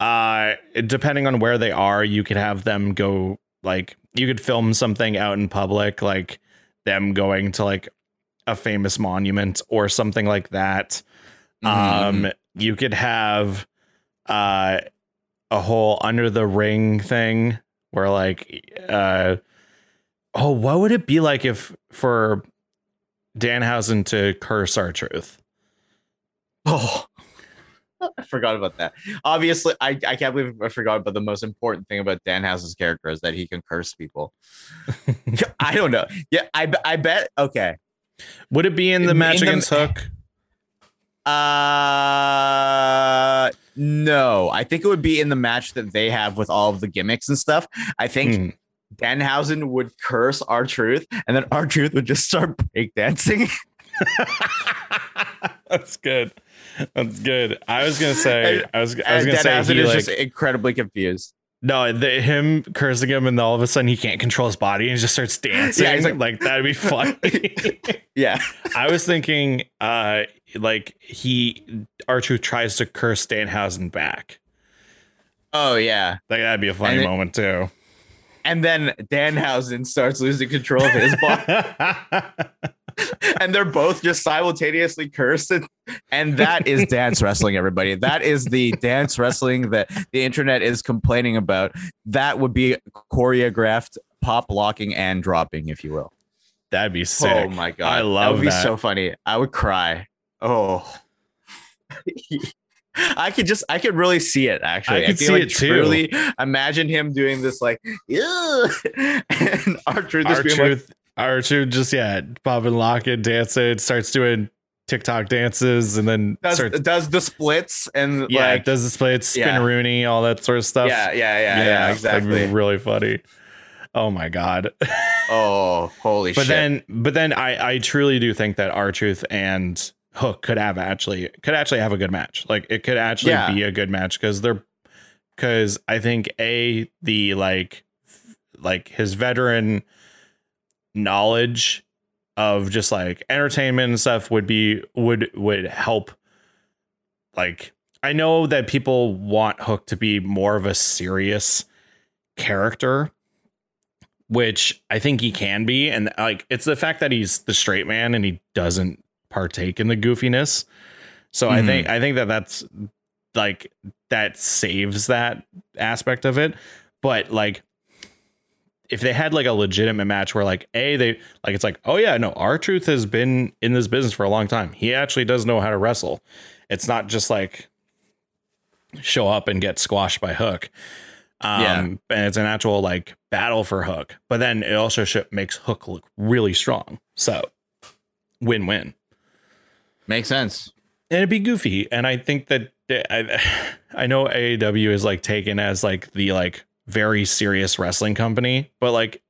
uh, depending on where they are, you could have them go. Like you could film something out in public, like them going to like a famous monument or something like that. Mhm. Um, you could have uh a whole under the ring thing where like uh oh, what would it be like if for Danhausen to curse R Truth? Oh, I forgot about that. Obviously, I, I can't believe I forgot about the most important thing about Danhausen's character is that he can curse people. I don't know. Yeah, I, I bet. Okay. Would it be in the In- match in the- against Hook? Uh, no, I think it would be in the match that they have with all of the gimmicks and stuff. I think Hmm. Danhausen would curse R Truth, and then R Truth would just start breakdancing. That's good. That's good. I was gonna say. I was. I was gonna say Danhausen he is like just incredibly confused. No. The, him cursing him, and all of a sudden he can't control his body and he just starts dancing. he's like, like- that'd be funny. Yeah. I was thinking, uh, like he truth tries to curse Danhausen back. Oh yeah. Like that'd be a funny it- moment too. And then Danhausen starts losing control of his body. and they're both just simultaneously cursing. And that is dance wrestling, everybody. That is the dance wrestling that the internet is complaining about. That would be choreographed pop locking and dropping, if you will. That'd be sick. Oh my god. I love that would be so funny. I would cry. Oh. I could just I could really see it actually. I could feel see like it too. truly imagine him doing this like yeah and R Truth Our being like, truth, truth, just yeah, popping, locking, dancing, starts doing TikTok dances, and then does, starts does the splits and yeah, like does the split, spin Yeah. Rooney, all that sort of stuff. yeah, yeah, yeah, yeah, that'd exactly. be really funny. oh my god. Oh, holy but shit! then but then I I truly do think that R Truth and Hook could have actually could actually have a good match. Like it could actually Yeah. be a good match because they're because I think a the like like his veteran knowledge of just like entertainment and stuff would be would would help. Like I know that people want Hook to be more of a serious character which I think he can be. And like it's the fact that he's the straight man and he doesn't partake in the goofiness. So I Mhm. think I think that that's like that saves that aspect of it. But like if they had like a legitimate match where like a they like it's like oh yeah no R Truth has been in this business for a long time. He actually does know how to wrestle. It's not just like show up and get squashed by hook. Um Yeah. and it's an actual like battle for hook. But then it also sh- makes hook look really strong. So win-win. Makes sense. and it'd be goofy. And i think that I, I know aew is like taken as like the like very serious wrestling company but like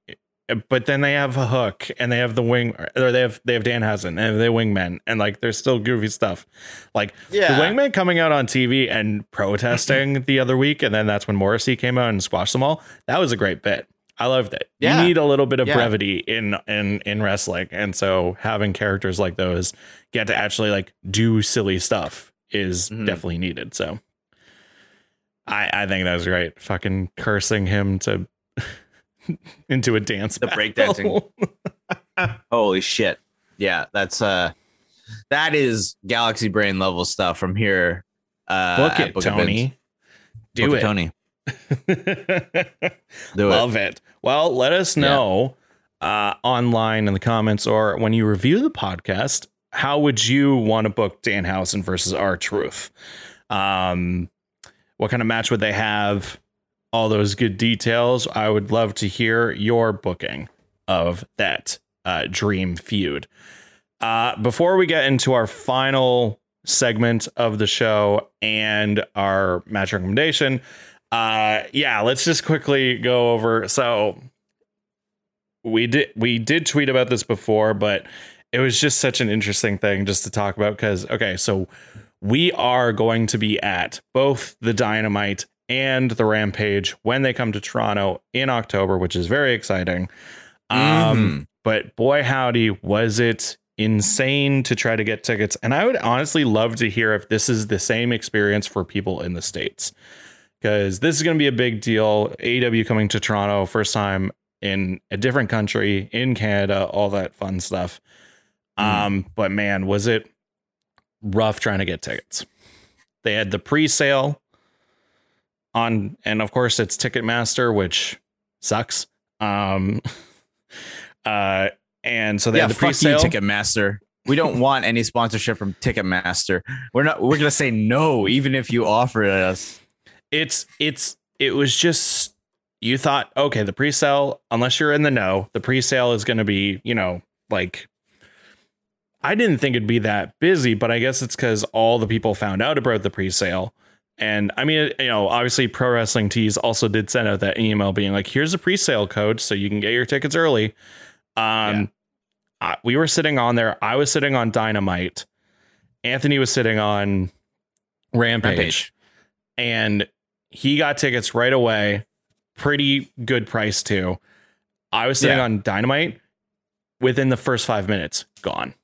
but then they have a hook and they have the wing or they have they have Danhausen and they have wingmen and like there's still goofy stuff like Yeah. the wingman coming out on tv and protesting the other week and then that's when morrissey came out and squashed them all that was a great bit i loved it Yeah. you need a little bit of Yeah. brevity in in in wrestling and so having characters like those get to actually like do silly stuff is Mhm. definitely needed. So I I think that was great. Fucking cursing him to into a dance. The breakdancing. Holy shit. Yeah, that's uh that is galaxy brain level stuff from here. Uh Book it, Book. Tony. Do Book it. Tony. Do it. Love it. Well, let us know uh, online in the comments or when you review the podcast, how would you want to book Danhausen versus R Truth? Um, what kind of match would they have? All those good details. I would love to hear your booking of that uh, dream feud. Uh, before we get into our final segment of the show and our match recommendation, uh, yeah, let's just quickly go over. So we did we did tweet about this before, but it was just such an interesting thing just to talk about because okay, so we are going to be at both the Dynamite and the Rampage when they come to Toronto in October, which is very exciting. Um, Mhm. but boy howdy, was it insane to try to get tickets. And I would honestly love to hear if this is the same experience for people in the States. Because this is going to be a big deal. AW coming to Toronto, first time in a different country, in Canada, all that fun stuff. Mhm. Um, but man, was it rough trying to get tickets. They had the pre-sale on and of course it's Ticketmaster, which sucks. Um uh and so they yeah, had the pre-sale. Ticketmaster. We don't want any sponsorship from Ticketmaster. We're not. We're gonna say no, even if you offer it us. it's it's it was just you thought okay the pre-sale unless you're in the know the pre-sale is going to be you know like i didn't think it'd be that busy but i guess it's because all the people found out about the pre-sale and i mean you know obviously pro wrestling tees also did send out that email being like here's a pre-sale code so you can get your tickets early um I- we were sitting on there i was sitting on dynamite anthony was sitting on rampage Rampage. and he got tickets right away. Pretty good price too. I was sitting Yeah. on Dynamite within the first five minutes, gone.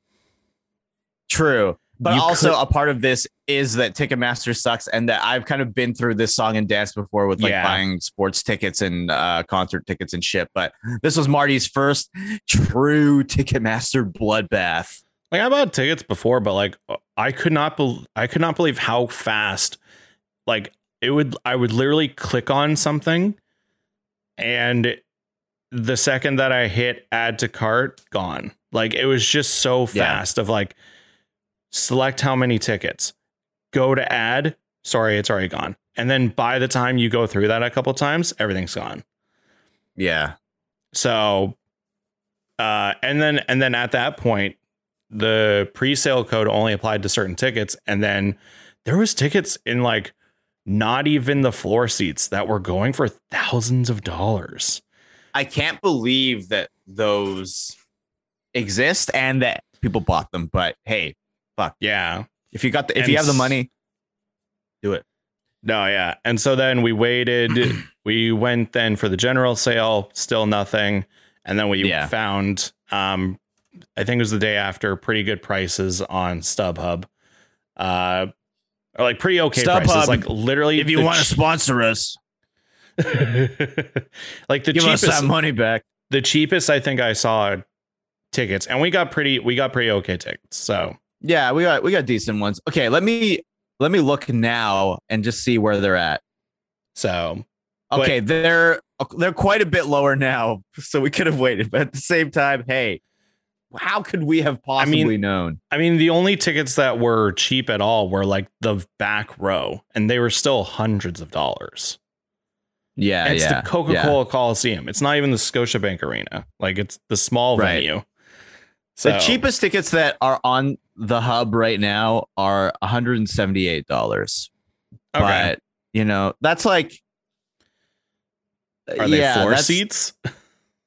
True. But You also could- a part of this is that Ticketmaster sucks, and that I've kind of been through this song and dance before with like Yeah. buying sports tickets and uh, concert tickets and shit. But this was Marty's first true Ticketmaster bloodbath. Like I bought tickets before, but like I could not bel I could not believe how fast like it would I would literally click on something and the second that I hit add to cart, gone. Like it was just so Yeah. fast of like select how many tickets, go to add, sorry, it's already gone. And then by the time you go through that a couple times, everything's gone. Yeah. So uh and then and then at that point the pre-sale code only applied to certain tickets and then there was tickets in like not even the floor seats that were going for thousands of dollars. I can't believe that those exist and that people bought them. But hey, Yeah. if you got the if And you have the money, do it. No, yeah. And so then we waited. we went then for the general sale, still nothing. And then we Yeah. found um I think it was the day after pretty good prices on StubHub. Uh or like pretty okay StubHub, prices. Like literally If you want to ch- sponsor us, like the give us cheapest that money back. the cheapest I think I saw tickets and we got pretty we got pretty okay tickets. So Yeah, we got we got decent ones. Okay, let me let me look now and just see where they're at. so But- Okay, they're they're quite a bit lower now, so we could have waited. But at the same time, hey, how could we have possibly known? I mean, the only tickets that were cheap at all were like the back row, and they were still hundreds of dollars. Yeah, And it's yeah, the Coca Cola Coliseum. It's not even the Scotiabank Arena. Like it's the small Right. venue. So The cheapest tickets that are on the hub right now are $178. Okay. But you know, that's like Are they yeah, floor seats?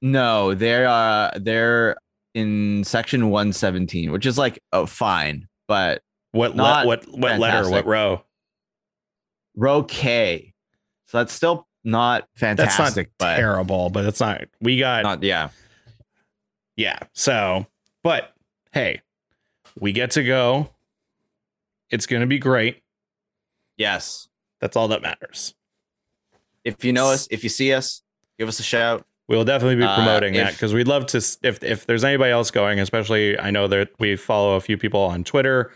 No, they're uh they're in section 117, which is like oh fine, but What le- what what letter? What row? row K. So that's still not fantastic. That's fantastic, not but terrible, but it's not. We got not yeah. yeah. So, but hey, we get to go. It's gonna be great. Yes. That's all that matters. If you know us, if you see us, give us a shout. We'll definitely be Uh, promoting that because we'd love to. If if there's anybody else going, especially I know that we follow a few people on Twitter,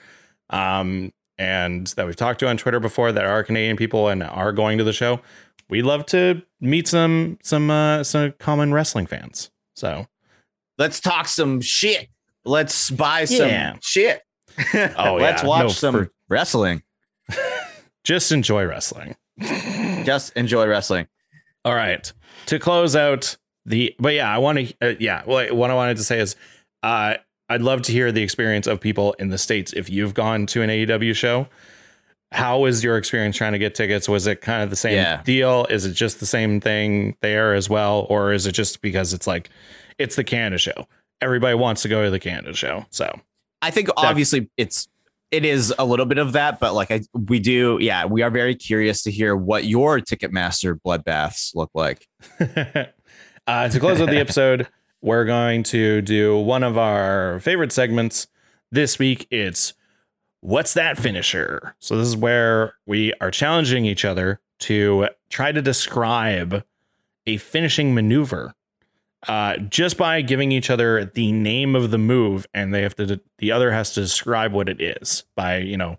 um, and that we've talked to on Twitter before that are Canadian people and are going to the show. We'd love to meet some some uh, some common wrestling fans. So Let's talk some shit. Let's buy some Yeah. shit. Oh, Let's yeah. watch No, some for- wrestling. just enjoy wrestling. Just enjoy wrestling. All right. To close out the, but yeah, I want to, uh, yeah, well, what I wanted to say is, uh, I'd love to hear the experience of people in the States. If you've gone to an AEW show, how was your experience trying to get tickets? Was it kind of the same Yeah. deal? Is it just the same thing there as well? Or is it just because it's like, it's the Canada show? Everybody wants to go to the Canada show. So, I think obviously it's it is a little bit of that, but like I we do, yeah, we are very curious to hear what your Ticketmaster bloodbaths look like. uh, to close out the episode, we're going to do one of our favorite segments. This week, it's What's That Finisher? So, this is where we are challenging each other to try to describe a finishing maneuver uh, just by giving each other the name of the move, and they have to, the other has to describe what it is by, you know,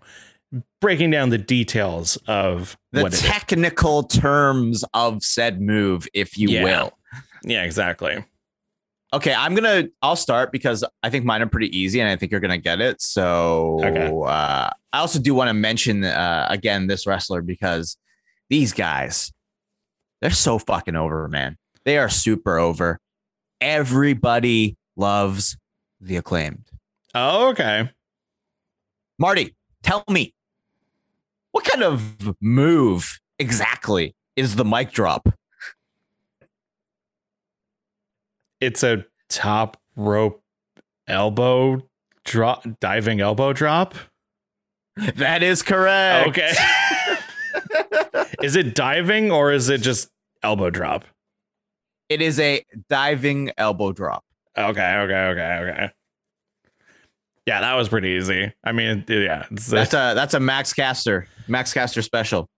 breaking down the details of The what it is. technical terms of said move, if you Yeah. will. Yeah, exactly. Okay, I'm gonna. I'll start because I think mine are pretty easy, and I think you're gonna get it. So, Okay. uh, I also do want to mention uh, again this wrestler because these guys, they're so fucking over, man. They are super over. Everybody loves the acclaimed. Oh, okay. Marty, tell me, what kind of move exactly is the mic drop? it's a top rope elbow drop diving elbow drop That is correct. okay is it diving or is it just elbow drop It is a diving elbow drop. okay okay okay okay yeah that was pretty easy i mean yeah it's, That's a that's a Max Caster, Max Caster special.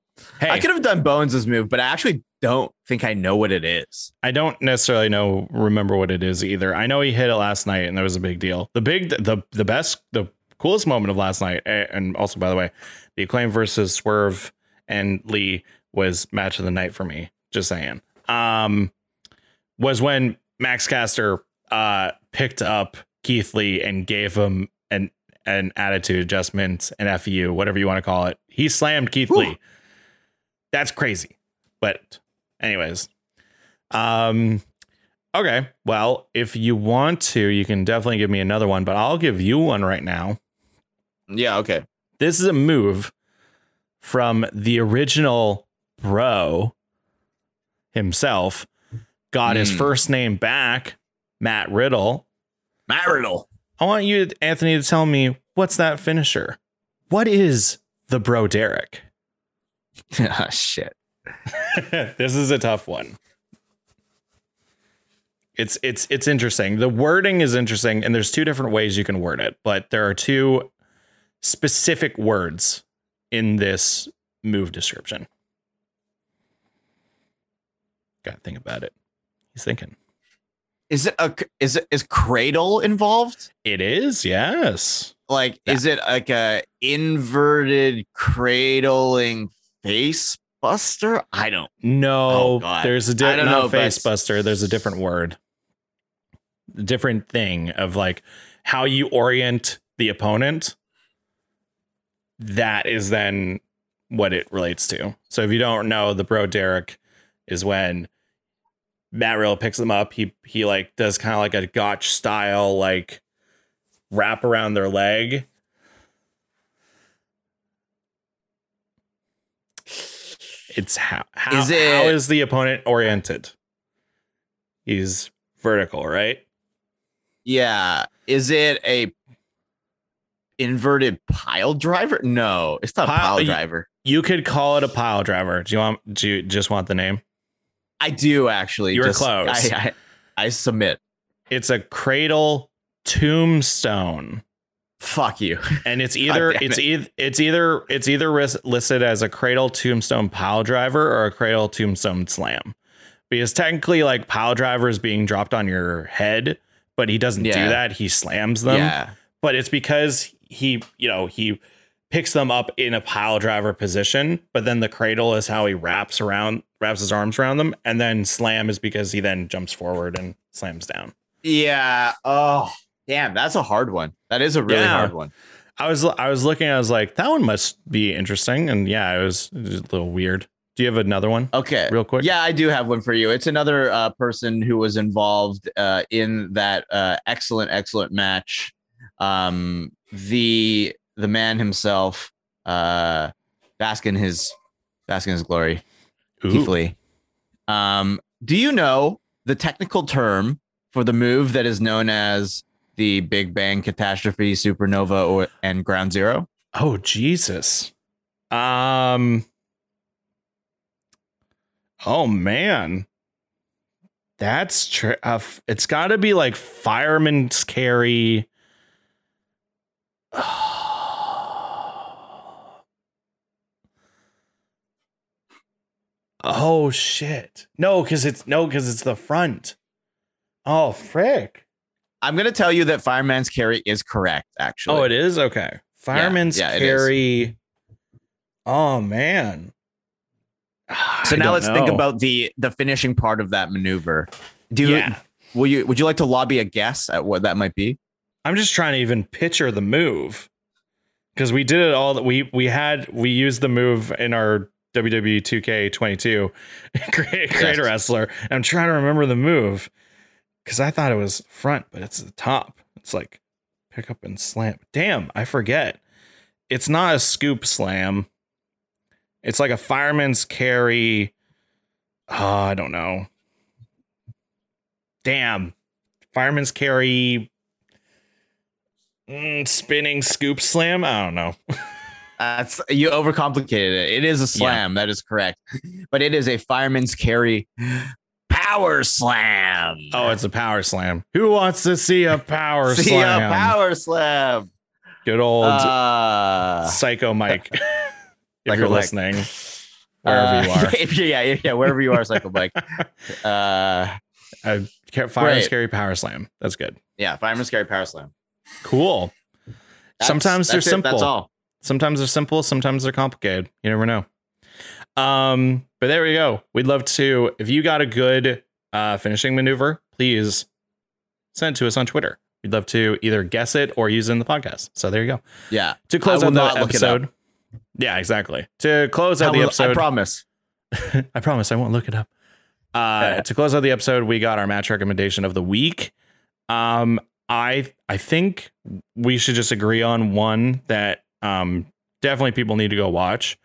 hey I could have done Bones' move, but I actually don't think I know what it is. I don't necessarily know remember what it is either. I know he hit it last night and that was a big deal. The big the the best the coolest moment of last night and also by the way, the acclaim versus Swerve and Lee was match of the night for me. Just saying. Um was when Max Caster uh picked up Keith Lee and gave him an an attitude adjustment, an FU, whatever you want to call it. He slammed Keith Whew. Lee. That's crazy. But anyways, um okay. Well, if you want to, you can definitely give me another one, but I'll give you one right now. Yeah, okay. This is a move from the original bro himself, got his Mm. first name back, Matt Riddle. Matt Riddle. I want you, Anthony, to tell me what's that finisher? What is the Bro Derek? Ah, shit. this is a tough one. It's it's it's interesting. The wording is interesting, and there's two different ways you can word it, but there are two specific words in this move description. Gotta think about it. He's thinking. Is it a is it is cradle involved? It is, yes. Like, is it like a inverted cradling face buster? I don't. No, Oh, there's a di- don't know face that's- buster. There's a different word, a different thing of like how you orient the opponent. That is then what it relates to. So if you don't know, the bro Derek is when Matt Riddle picks them up. He he like does kind of like a gotch style like wrap around their leg. It's how how Is it- how is the opponent oriented? He's vertical, right? Yeah. Is it a inverted pile driver? No, it's not Pile- pile you- driver. You could call it a pile driver. Do you want do you just want the name? I do actually. You were just- close. I, I, I submit. It's a cradle tombstone. Fuck you. and it's either it's it. either it's either it's either listed as a cradle tombstone pile driver or a cradle tombstone slam because technically like pile driver is being dropped on your head but he doesn't Yeah. do that he slams them yeah. but it's because he you know he picks them up in a pile driver position but then the cradle is how he wraps around wraps his arms around them and then slam is because he then jumps forward and slams down Yeah. Oh, damn. That's a hard one. That is a really Yeah. hard one. I was I was looking. I was like, that one must be interesting, and yeah, it was, it was a little weird. Do you have another one, Okay. real quick? Yeah, I do have one for you. It's another uh, person who was involved uh, in that uh, excellent, excellent match. Um, the the man himself, uh, bask in his bask in his glory, Ooh. Keith Lee. Um, do you know the technical term for the move that is known as the Big Bang Catastrophe Supernova or, and Ground Zero? Oh Jesus. Um. Oh man. That's true. Uh, it's got to be like fireman's carry. Oh shit! No, because it's no, because it's the front. Oh frick! I'm gonna tell you that Fireman's Carry is correct. Actually, Oh, it is okay. Fireman's yeah, is. carry. Oh man. Ah, So I now let's think about the the finishing part of that maneuver. Do you, Yeah. will you would you like to lobby a guess at what that might be? I'm just trying to even picture the move because we did it all. That we we had we used the move in our WWE 2K22 great, great Yes. wrestler. And I'm trying to remember the move because I thought it was front, but it's the top. It's like pick up and slam. Damn, I forget. It's not a scoop slam. It's like a fireman's carry. Oh, I don't know. Damn. Fireman's carry Mm, spinning scoop slam. I don't know. That's you overcomplicated it. It is a slam. That is correct, but it is a fireman's carry power slam. Oh, it's a power slam. Who wants to see a power See slam? a power slam. Good old Uh, Psycho Mike. if Psycho you're listening, wherever you uh, are, if you- yeah, yeah, yeah, wherever you are, Psycho Mike. Uh, a ca- fireman's carry power slam. That's good. yeah, fireman's carry power slam. Cool. That's- Sometimes they're that's it. That's simple. all. Sometimes they're simple. Sometimes they're complicated. You never know. Um, but there we go. We'd love to. If you got a good uh, finishing maneuver, please send it to us on Twitter. We'd love to either guess it or use it in the podcast. So there you go. Yeah. To close I out the episode. Yeah, exactly. To close out I the episode, I promise. I promise I won't look it up. Uh, to close out the episode, we got our match recommendation of the week. Um, I I think we should just agree on one that um definitely people need to go watch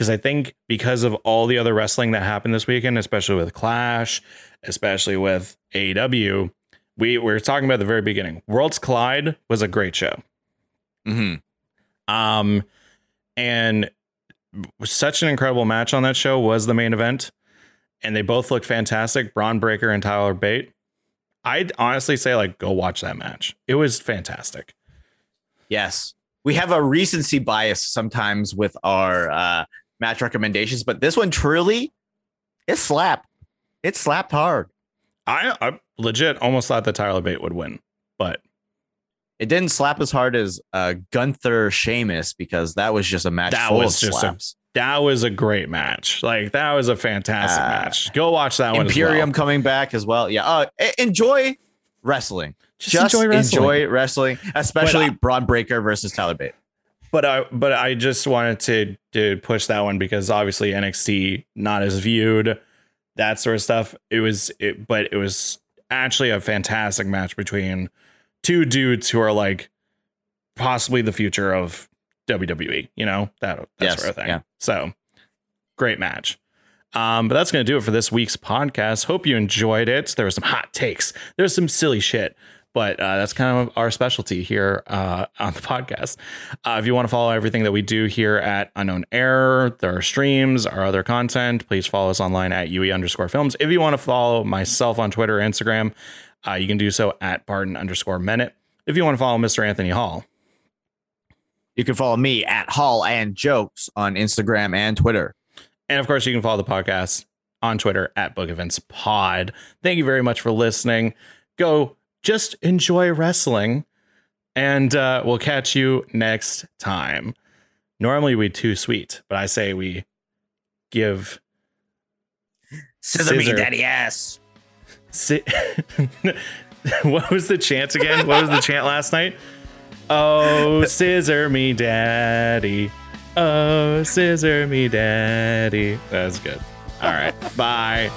because I think because of all the other wrestling that happened this weekend, especially with Clash, especially with AEW, we, we were talking about the very beginning. Worlds Collide was a great show. Mm-hmm. Um, and such an incredible match on that show was the main event, and they both looked fantastic. Bron Breakker and Tyler Bate. I'd honestly say like go watch that match. It was fantastic. Yes. We have a recency bias sometimes with our uh, match recommendations, but this one truly it slapped. It slapped hard. I, I legit almost thought that Tyler Bate would win, but It didn't slap as hard as uh, Gunther Sheamus because that was just a match That was just a that was a great match. Like that was a fantastic Uh, match. Go watch that one. as well. Imperium coming back as well. Yeah. Uh, enjoy wrestling. Just, enjoy wrestling. enjoy wrestling, especially But I- Bron Breakker versus Tyler Bate. But I but I just wanted to to push that one because obviously NXT not as viewed, that sort of stuff. It was it, but it was actually a fantastic match between two dudes who are like possibly the future of WWE. You know that that Yes, sort of thing. yeah. So great match. Um, but that's going to do it for this week's podcast. Hope you enjoyed it. There were some hot takes. There's some silly shit, but uh, that's kind of our specialty here uh, on the podcast. Uh, if you want to follow everything that we do here at Unknown Error, there are streams, our other content, please follow us online at UE underscore films. If you want to follow myself on Twitter or Instagram, uh, you can do so at Barton underscore Minute. If you want to follow Mr. Anthony Hall, You can follow me at Hall and Jokes on Instagram and Twitter. And of course, you can follow the podcast on Twitter at Book It Vince Pod. Thank you very much for listening. Go just enjoy wrestling, and uh, we'll catch you next time. Normally, we too sweet, but I say we give. Scissor me, daddy ass. Si- what was the chant again? What was the chant last night? Oh, scissor me, daddy. Oh, scissor me, daddy. That's good. All right. Bye.